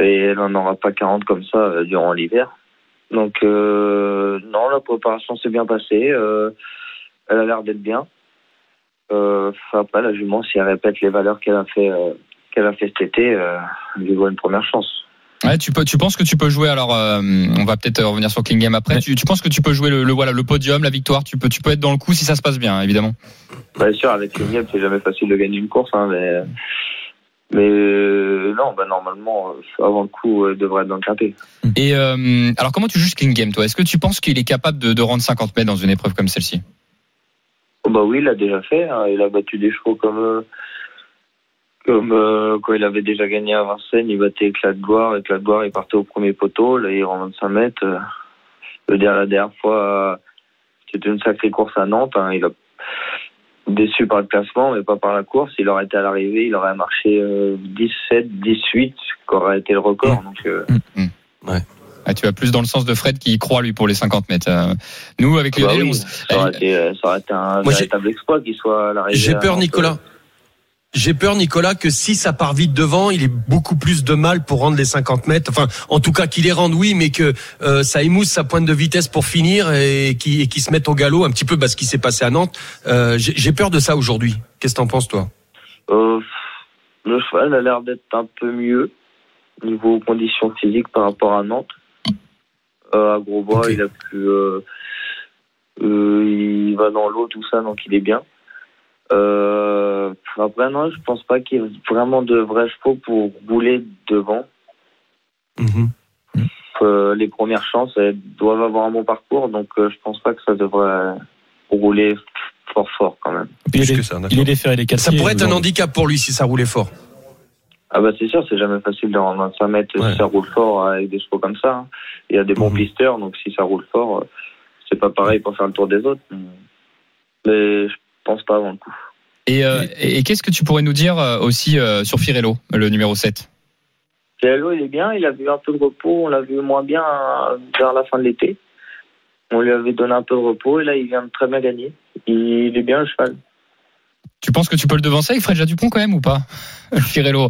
Et elle n'en aura pas 40 comme ça euh, durant l'hiver. Donc euh, non, la préparation s'est bien passée. euh, elle a l'air d'être bien. Euh, après, la jument, si elle répète les valeurs qu'elle a fait euh, qu'elle a fait cet été, elle lui voit une première chance. Ouais, tu peux, tu penses que tu peux jouer alors on va peut-être revenir sur Klingame après. Tu, tu penses que tu peux jouer le, le voilà le podium, la victoire? Tu peux, tu peux être dans le coup si ça se passe bien, évidemment. Bien sûr, avec les Nièvres, c'est jamais facile de gagner une course, hein, mais mais euh, non, bah normalement, euh, avant le coup, elle devrait être dans le quintet. Et euh, alors comment tu juges Klingame toi? Est-ce que tu penses qu'il est capable de, de rendre 50 mètres dans une épreuve comme celle-ci? Oh, bah oui, il l'a déjà fait. hein. Il a battu des chevaux comme euh, comme euh, quand il avait déjà gagné à Vincennes, il battait Éclat de gloire. Éclat de gloire, il partait au premier poteau. Là, il rend 25 mètres. Euh, je veux dire, la dernière fois, euh, c'était une sacrée course à Nantes. hein. Il a déçu par le classement, mais pas par la course. Il aurait été à l'arrivée, il aurait marché euh, 17, 18, qui aurait été le record. Donc, euh, Ah, Tu vas plus dans le sens de Fred qui y croit lui pour les 50 mètres. Euh, Nous avec bah Lionel, oui, on s- ça, aurait été, euh, ça aurait été un Moi, véritable exploit qu'il soit à l'arrivée. J'ai peur. Nicolas. J'ai peur, Nicolas, que si ça part vite devant, il ait beaucoup plus de mal pour rendre les 50 mètres. Enfin, en tout cas, qu'il les rende, oui, mais que euh, ça émousse sa pointe de vitesse pour finir et qu'il et qu'il se mette au galop un petit peu bah, ce qui s'est passé à Nantes. Euh, J'ai peur de ça aujourd'hui. Qu'est-ce que t'en penses, toi? Euh, le cheval a l'air d'être un peu mieux niveau conditions physiques par rapport à Nantes. Euh, à Grosbois, Ok. il a euh, il va dans l'eau, tout ça, donc il est bien. Euh, après, non, je pense pas qu'il y ait vraiment de vrais chevaux pour rouler devant. Mhm. Euh, les premières chances, elles doivent avoir un bon parcours, donc euh, je pense pas que ça devrait rouler fort fort quand même. Puis il, est, que ça, d'accord. il est déféré des quatre Ça pourrait être un aujourd'hui. handicap pour lui si ça roulait fort. Ah bah c'est sûr, c'est jamais facile de rendre 25 mètres Ouais. si ça roule fort avec des chevaux comme ça. hein. Il y a des bons pisteurs, donc si ça roule fort, euh, c'est pas pareil pour faire le tour des autres. Mais je pense pas avant le coup. Et, euh, et, qu'est-ce que tu pourrais nous dire euh, aussi euh, sur Firello, le numéro 7 CLO, il est bien, il a vu un peu de repos, on l'a vu moins bien vers la fin de l'été. On lui avait donné un peu de repos et là il vient de très bien gagner. Il est bien le cheval. Tu penses que tu peux le devancer avec Fred Dupont quand même ou pas? (laughs) Firello.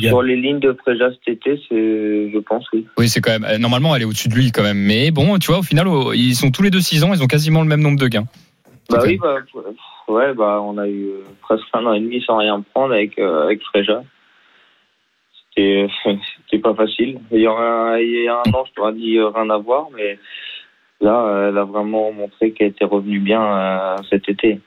Sur les lignes de Préja cet été, c'est, je pense, oui. Oui, c'est quand même. Normalement, elle est au-dessus de lui quand même. Mais bon, tu vois, au final, ils sont tous les deux 6 ans, ils ont quasiment le même nombre de gains. Bah oui, bah, ouais, bah, on a eu euh, presque un an et demi sans rien prendre avec, euh, avec Fréja. C'était, (laughs) c'était pas facile. Il y, aura, il y a un an, je t'aurais dit euh, rien à voir, mais là, elle a vraiment montré qu'elle était revenue bien euh, cet été.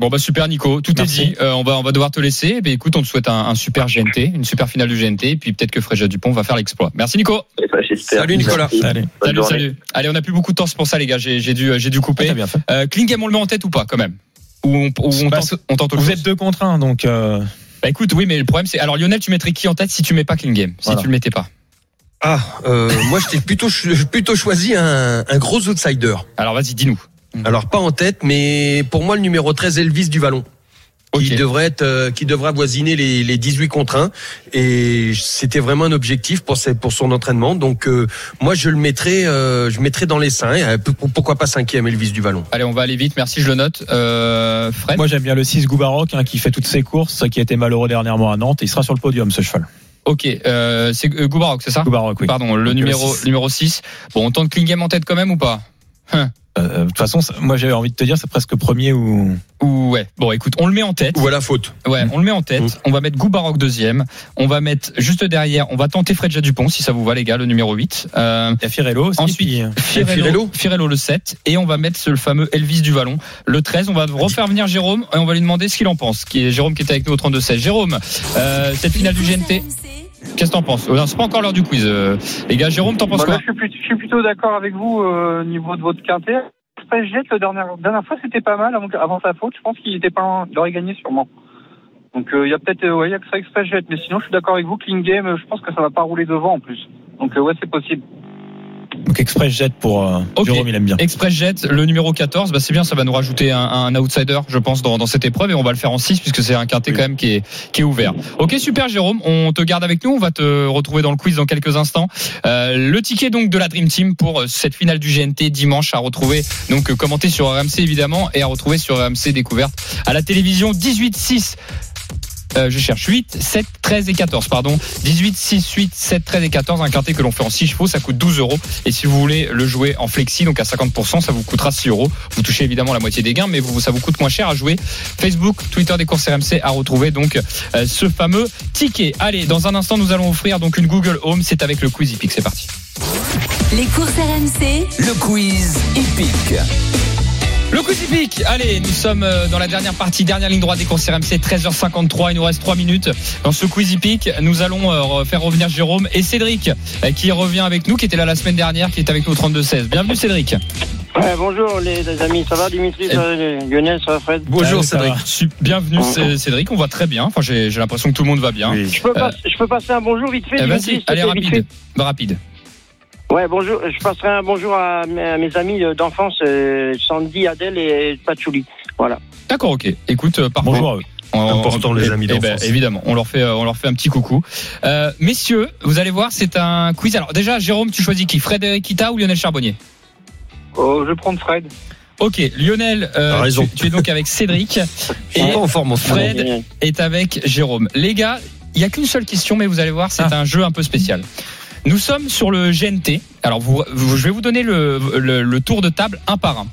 Bon bah super Nico, tout Merci. est dit. Euh, on va on va devoir te laisser. Eh bien, écoute, on te souhaite un, un super GNT, une super finale du GNT, et puis peut-être que Fréja Dupont va faire l'exploit. Merci Nico. Bah. Salut, Nicolas. Salut salut. Allez, on n'a plus beaucoup de temps, c'est pour ça les gars. J'ai dû j'ai dû Ah, couper. t'as bien fait. Euh, Klingam, on le met en tête ou pas quand même? Ou on, ou on Bah, tente, on tente Vous chose? êtes deux contre un, donc euh, Bah écoute, oui, mais le problème c'est alors Lionel, tu mettrais qui en tête si tu mets pas Klingam, si Voilà. tu le mettais pas? Ah, euh, moi, je t'ai plutôt, (laughs) plutôt choisi un, un gros outsider. Alors vas-y, dis-nous. Alors, pas en tête, mais pour moi, le numéro 13, Elvis du Vallon. Ok. Qui devrait être, euh, qui devrait avoisiner les, les 18 contre 1. Et c'était vraiment un objectif pour, ses- pour son entraînement. Donc, euh, moi, je le mettrais, euh, je mettrais dans les 5. Euh, Pourquoi pas cinquième, Elvis du Vallon Allez, on va aller vite. Merci, je le note. Euh, Fred. moi j'aime bien le 6 Goubaroc hein, qui fait toutes ses courses, qui a été malheureux dernièrement à Nantes. Il sera sur le podium ce cheval. Ok, euh, c'est euh, Goubaroc, c'est ça Goubaroc, oui. Pardon, le Donc, numéro le six. numéro 6. Bon, on tente Klingam en tête quand même ou pas? Euh, De toute façon, ça- moi j'avais envie de te dire, c'est presque premier ou. Ou ouais. Bon, écoute, on le met en tête. Ou à la faute Ouais, on le met en tête. Mm. On va mettre Goubaroc deuxième. On va mettre juste derrière. On va tenter Fredja Dupont si ça vous va les gars, le numéro 8. Euh, Il y a Firello aussi. Ensuite, puis, euh, Firello, Firello. Firello le 7 et on va mettre ce- le fameux Elvis du Vallon le 13 on va refaire venir Jérôme et on va lui demander ce qu'il en pense qui est Jérôme qui est avec nous au 32 16 Jérôme euh, cette finale du GNT qu'est-ce que t'en penses non, c'est pas encore l'heure du quiz euh, les gars Jérôme t'en penses Bah là, quoi je, suis plutôt, je suis plutôt d'accord avec vous euh, au niveau de votre quintet. Space Jet, la dernière, dernière fois, c'était pas mal avant, avant sa faute. Je pense qu'il était pas, il aurait gagné sûrement. Donc euh, il y a peut-être euh, ouais, il y a que ça ExpressJet, mais sinon je suis d'accord avec vous, Clean Game, euh, je pense que ça va pas rouler devant en plus. Donc euh, ouais, c'est possible. Donc Express Jet pour euh. Jérôme, il aime bien. ExpressJet, le numéro 14, bah c'est bien, ça va nous rajouter un, un outsider, je pense, dans, dans cette épreuve et on va le faire en 6 puisque c'est un quintet quand même qui est, qui est ouvert. Ok, super Jérôme, on te garde avec nous, on va te retrouver dans le quiz dans quelques instants. Euh, le ticket donc de la Dream Team pour euh, cette finale du GNT dimanche à retrouver, donc euh, commenté sur RMC évidemment et à retrouver sur RMC Découverte à la télévision 18-6. Euh, je cherche 8, 7, 13 et 14, pardon. 18, 6, 8, 7, 13 et 14. Un quintet que l'on fait en 6 chevaux, ça coûte 12 euros. Et si vous voulez le jouer en flexi, donc à 50%, ça vous coûtera 6 euros. Vous touchez évidemment la moitié des gains, mais vous, ça vous coûte moins cher à jouer. Facebook, Twitter des courses RMC à retrouver donc euh, ce fameux ticket. Allez, dans un instant, nous allons offrir donc une Google Home. C'est avec le Quiz Epic. C'est parti. Les courses RMC, Le quiz hippique. Le coup typique. Allez, nous sommes euh, dans la dernière partie, dernière ligne droite des courses RMC, 13h53. Il nous reste 3 minutes dans ce quiz hippique. Nous allons euh, faire revenir Jérôme et Cédric, euh, qui revient avec nous, qui était là la semaine dernière, qui est avec nous au 32-16. Bienvenue Cédric. Ouais, bonjour les, les amis, ça va Dimitri, ça va, Lionel, ça va Fred? Bonjour Ah, ça Cédric. Bienvenue Cédric, on va très bien. Enfin, j'ai j'ai l'impression que tout le monde va bien. je peux, pas- je peux passer un bonjour vite fait Eh, Dimitri, Vas-y, allez rapide. Bah, rapide. Ouais, bonjour, je passerai un bonjour à mes, amis euh, d'enfance, euh, Sandy, Adèle et Patchouli. Voilà. D'accord, ok. Écoute, euh, parfait. Bonjour à eux. On- Important, les eh- amis eh ben, d'enfance. évidemment, on leur fait, on leur fait un petit coucou. Euh, messieurs, vous allez voir, c'est un quiz. Alors déjà, Jérôme, tu choisis qui? Frédéric Kita ou Lionel Charbonnier? Oh, je vais prendre Fred. Ok, Lionel, euh. Tu, tu es donc avec Cédric (laughs) et en forme en ce moment. Fred est avec Jérôme. Les gars, il y a qu'une seule question, mais vous allez voir, c'est un jeu un peu spécial. Nous sommes sur le GNT. Alors, vous, vous- je vais vous donner le, le- le tour de table un par un.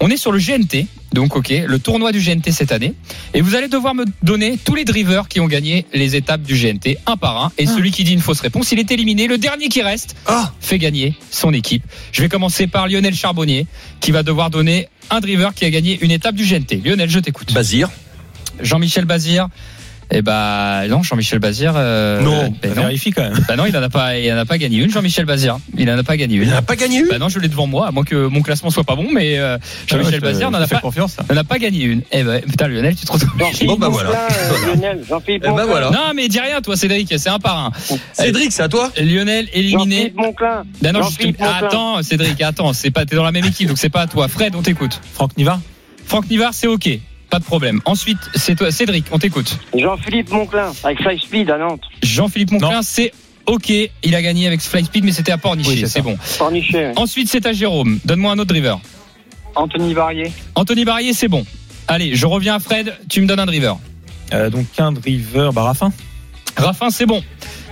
On est sur le GNT, donc ok, le tournoi du GNT cette année. Et vous allez devoir me donner tous les drivers qui ont gagné les étapes du GNT un par un. Et celui qui dit une fausse réponse, il est éliminé. Le dernier qui reste Ah fait gagner son équipe. Je vais commencer par Lionel Charbonnier, qui va devoir donner un driver qui a gagné une étape du GNT. Lionel, je t'écoute. Bazir. Jean-Michel Bazir. Eh ben non, Jean-Michel Bazir. euh, Non, ben Ça vérifie quand même. Bah non, il en a pas, il en a pas gagné une. Jean-Michel Bazir, il en a pas gagné Il une. n'a pas gagné une Bah non, je l'ai devant moi, à moins que mon classement soit pas bon, mais euh, Jean-Michel Ah ouais, je- Bazir n'en je a pas, confiance. n'en a pas gagné une. Eh ben putain, Lionel, tu te retrouves. Bon, bah, voilà. Euh. Lionel, Jean-Philippe Eh voilà. Non, mais dis rien, toi, Cédric, c'est un par un. Cédric, c'est à toi Lionel éliminé. Jean-Philippe Monclin. Ben non, Jean-Philippe juste- Monclin. attends, Cédric, attends, c'est pas, t'es dans la même équipe, donc c'est pas à toi. Fred, on t'écoute. Franck Niva Franck Nivard, c'est ok, pas de problème. Ensuite, c'est toi, Cédric, on t'écoute. Jean-Philippe Monclin, avec Fly Speed à Nantes. Jean-Philippe Monclin, c'est ok, il a gagné avec Fly Speed, mais c'était à Pornichet, Oui, c'est bon. Pornichet. Ensuite, c'est à Jérôme. Donne-moi un autre driver. Anthony Varier. Anthony Barrier, c'est bon. Allez, je reviens à Fred, tu me donnes un driver. Euh, Donc un driver, bah Raffin. Raffin, c'est bon.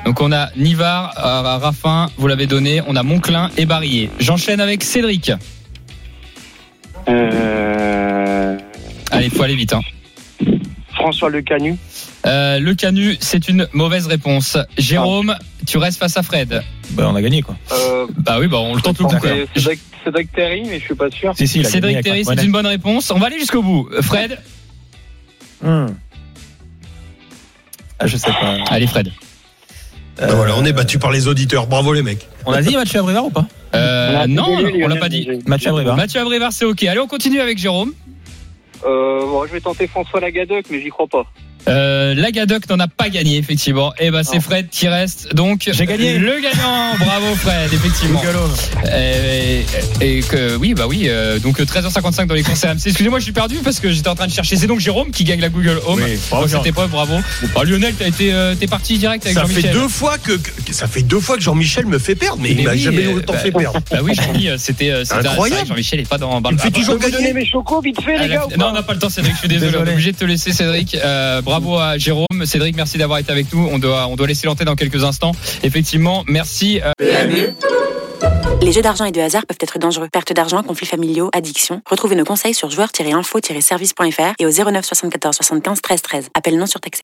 Donc on a Nivard, euh, Raffin, vous l'avez donné, on a Monclin et Barrier. J'enchaîne avec Cédric. Euh, Allez, il faut aller vite. Hein. François Le Canu. Euh, le Canu, c'est une mauvaise réponse. Jérôme, tu restes face à Fred. Bah on a gagné quoi. Euh, Bah oui, bah on le tente le coup. Cédric, Cédric Terry, mais je suis pas sûr. Si si, il a gagné Cédric Terry, c'est une bonne réponse. On va aller jusqu'au bout. Fred. Hmm. Ah je sais pas. Allez, Fred. Ben voilà, on est battu par les auditeurs. Bravo les mecs. On a dit Mathieu Abrivard ou pas? Euh, non, on l'a pas dit. Mathieu Abrivard. Mathieu Abrivard, c'est ok. Allez, on continue avec Jérôme. Euh, je vais tenter François Lagadoc, mais j'y crois pas. Euh, la Gadoc n'en a pas gagné, effectivement. Et ben c'est Fred qui reste. Donc, J'ai gagné. Le gagnant. Bravo, Fred, effectivement. Et, et que, oui, bah oui. euh, donc, 13h55 dans les courses RMC. Excusez-moi, je suis perdu parce que j'étais en train de chercher. C'est donc Jérôme qui gagne la Google Home. Oui, bravo, cette épreuve, bravo. Bah, Lionel, t'as été, euh, t'es parti direct avec Ça fait Jean-Michel. deux fois que, que- ça fait deux fois que Jean-Michel me fait perdre, mais, il m'a oui, jamais euh, autant bah, fait perdre. Bah oui, Jean-Mi, euh, c'était, euh, c'était Incroyable. Jean-Michel est pas dans. dans Il me fait ah, toujours gagner. mes chocos vite fait, Ah, les gars non, on n'a pas le temps, Cédric. Je suis désolé. Désolé. On est obligé de te laisser, Cédric. Bravo à Jérôme. Cédric, merci d'avoir été avec nous. On doit, on doit laisser l'antenne dans quelques instants. Effectivement, merci. euh, Les jeux d'argent et de hasard peuvent être dangereux. Perte d'argent, conflits familiaux, addiction. Retrouvez nos conseils sur joueurs-info-service.fr et au 09 74 75 13 13. Appel non surtaxé.